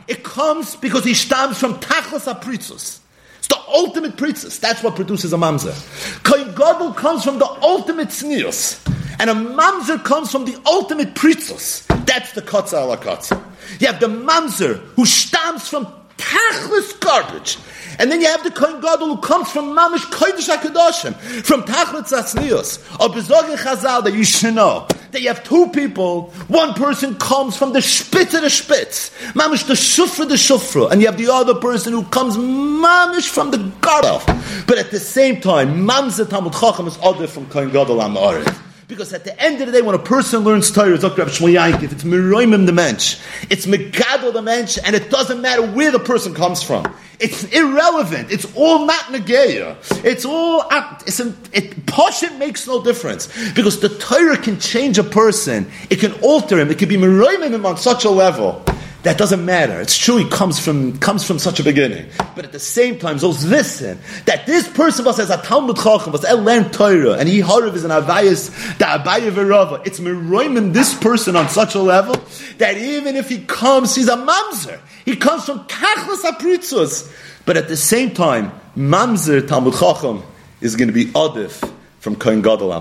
It comes because he stams from tachlis apritzus. It's the ultimate princess. That's what produces a mamzer. Kohen comes from the ultimate tznius. And a mamzer comes from the ultimate pritzos. That's the kotza ala kotza. You have the mamzer who stamps from tachlis garbage. And then you have the Kohen Gadol who comes from Mamish Kodesh HaKadoshim, from Tachlit Zatznius, or Bezogin Chazal, that you should know, that you have two people, one person comes from the Spitz of the Spitz, Mamish the Shufra the Shufra, and you have the other person who comes Mamish from the Gadol. But at the same time, Mamzer Talmud Chacham is other from Kohen Gadol Amaret. Because at the end of the day, when a person learns Torah, it's Rabbi it's Meroimim the mensch, it's Megadol the mensch, and it doesn't matter where the person comes from. It's irrelevant. It's all not Nageya. It's all, it's an, it, Pashat makes no difference. Because the Torah can change a person. It can alter him. It can be Meroimim on such a level that doesn't matter. It's true he comes from comes from such a beginning. But at the same time, those listen that this person was as a Talmud Chacham, was El learn Torah, and he harav is an Avayas, the Abaya Verava. It's Meroimim this person on such a level that even if he comes, he's a Mamzer. He comes from Kachlas Apritzus. But at the same time, Mamzer Talmud Chacham is going to be Adif from Kohen Gadol.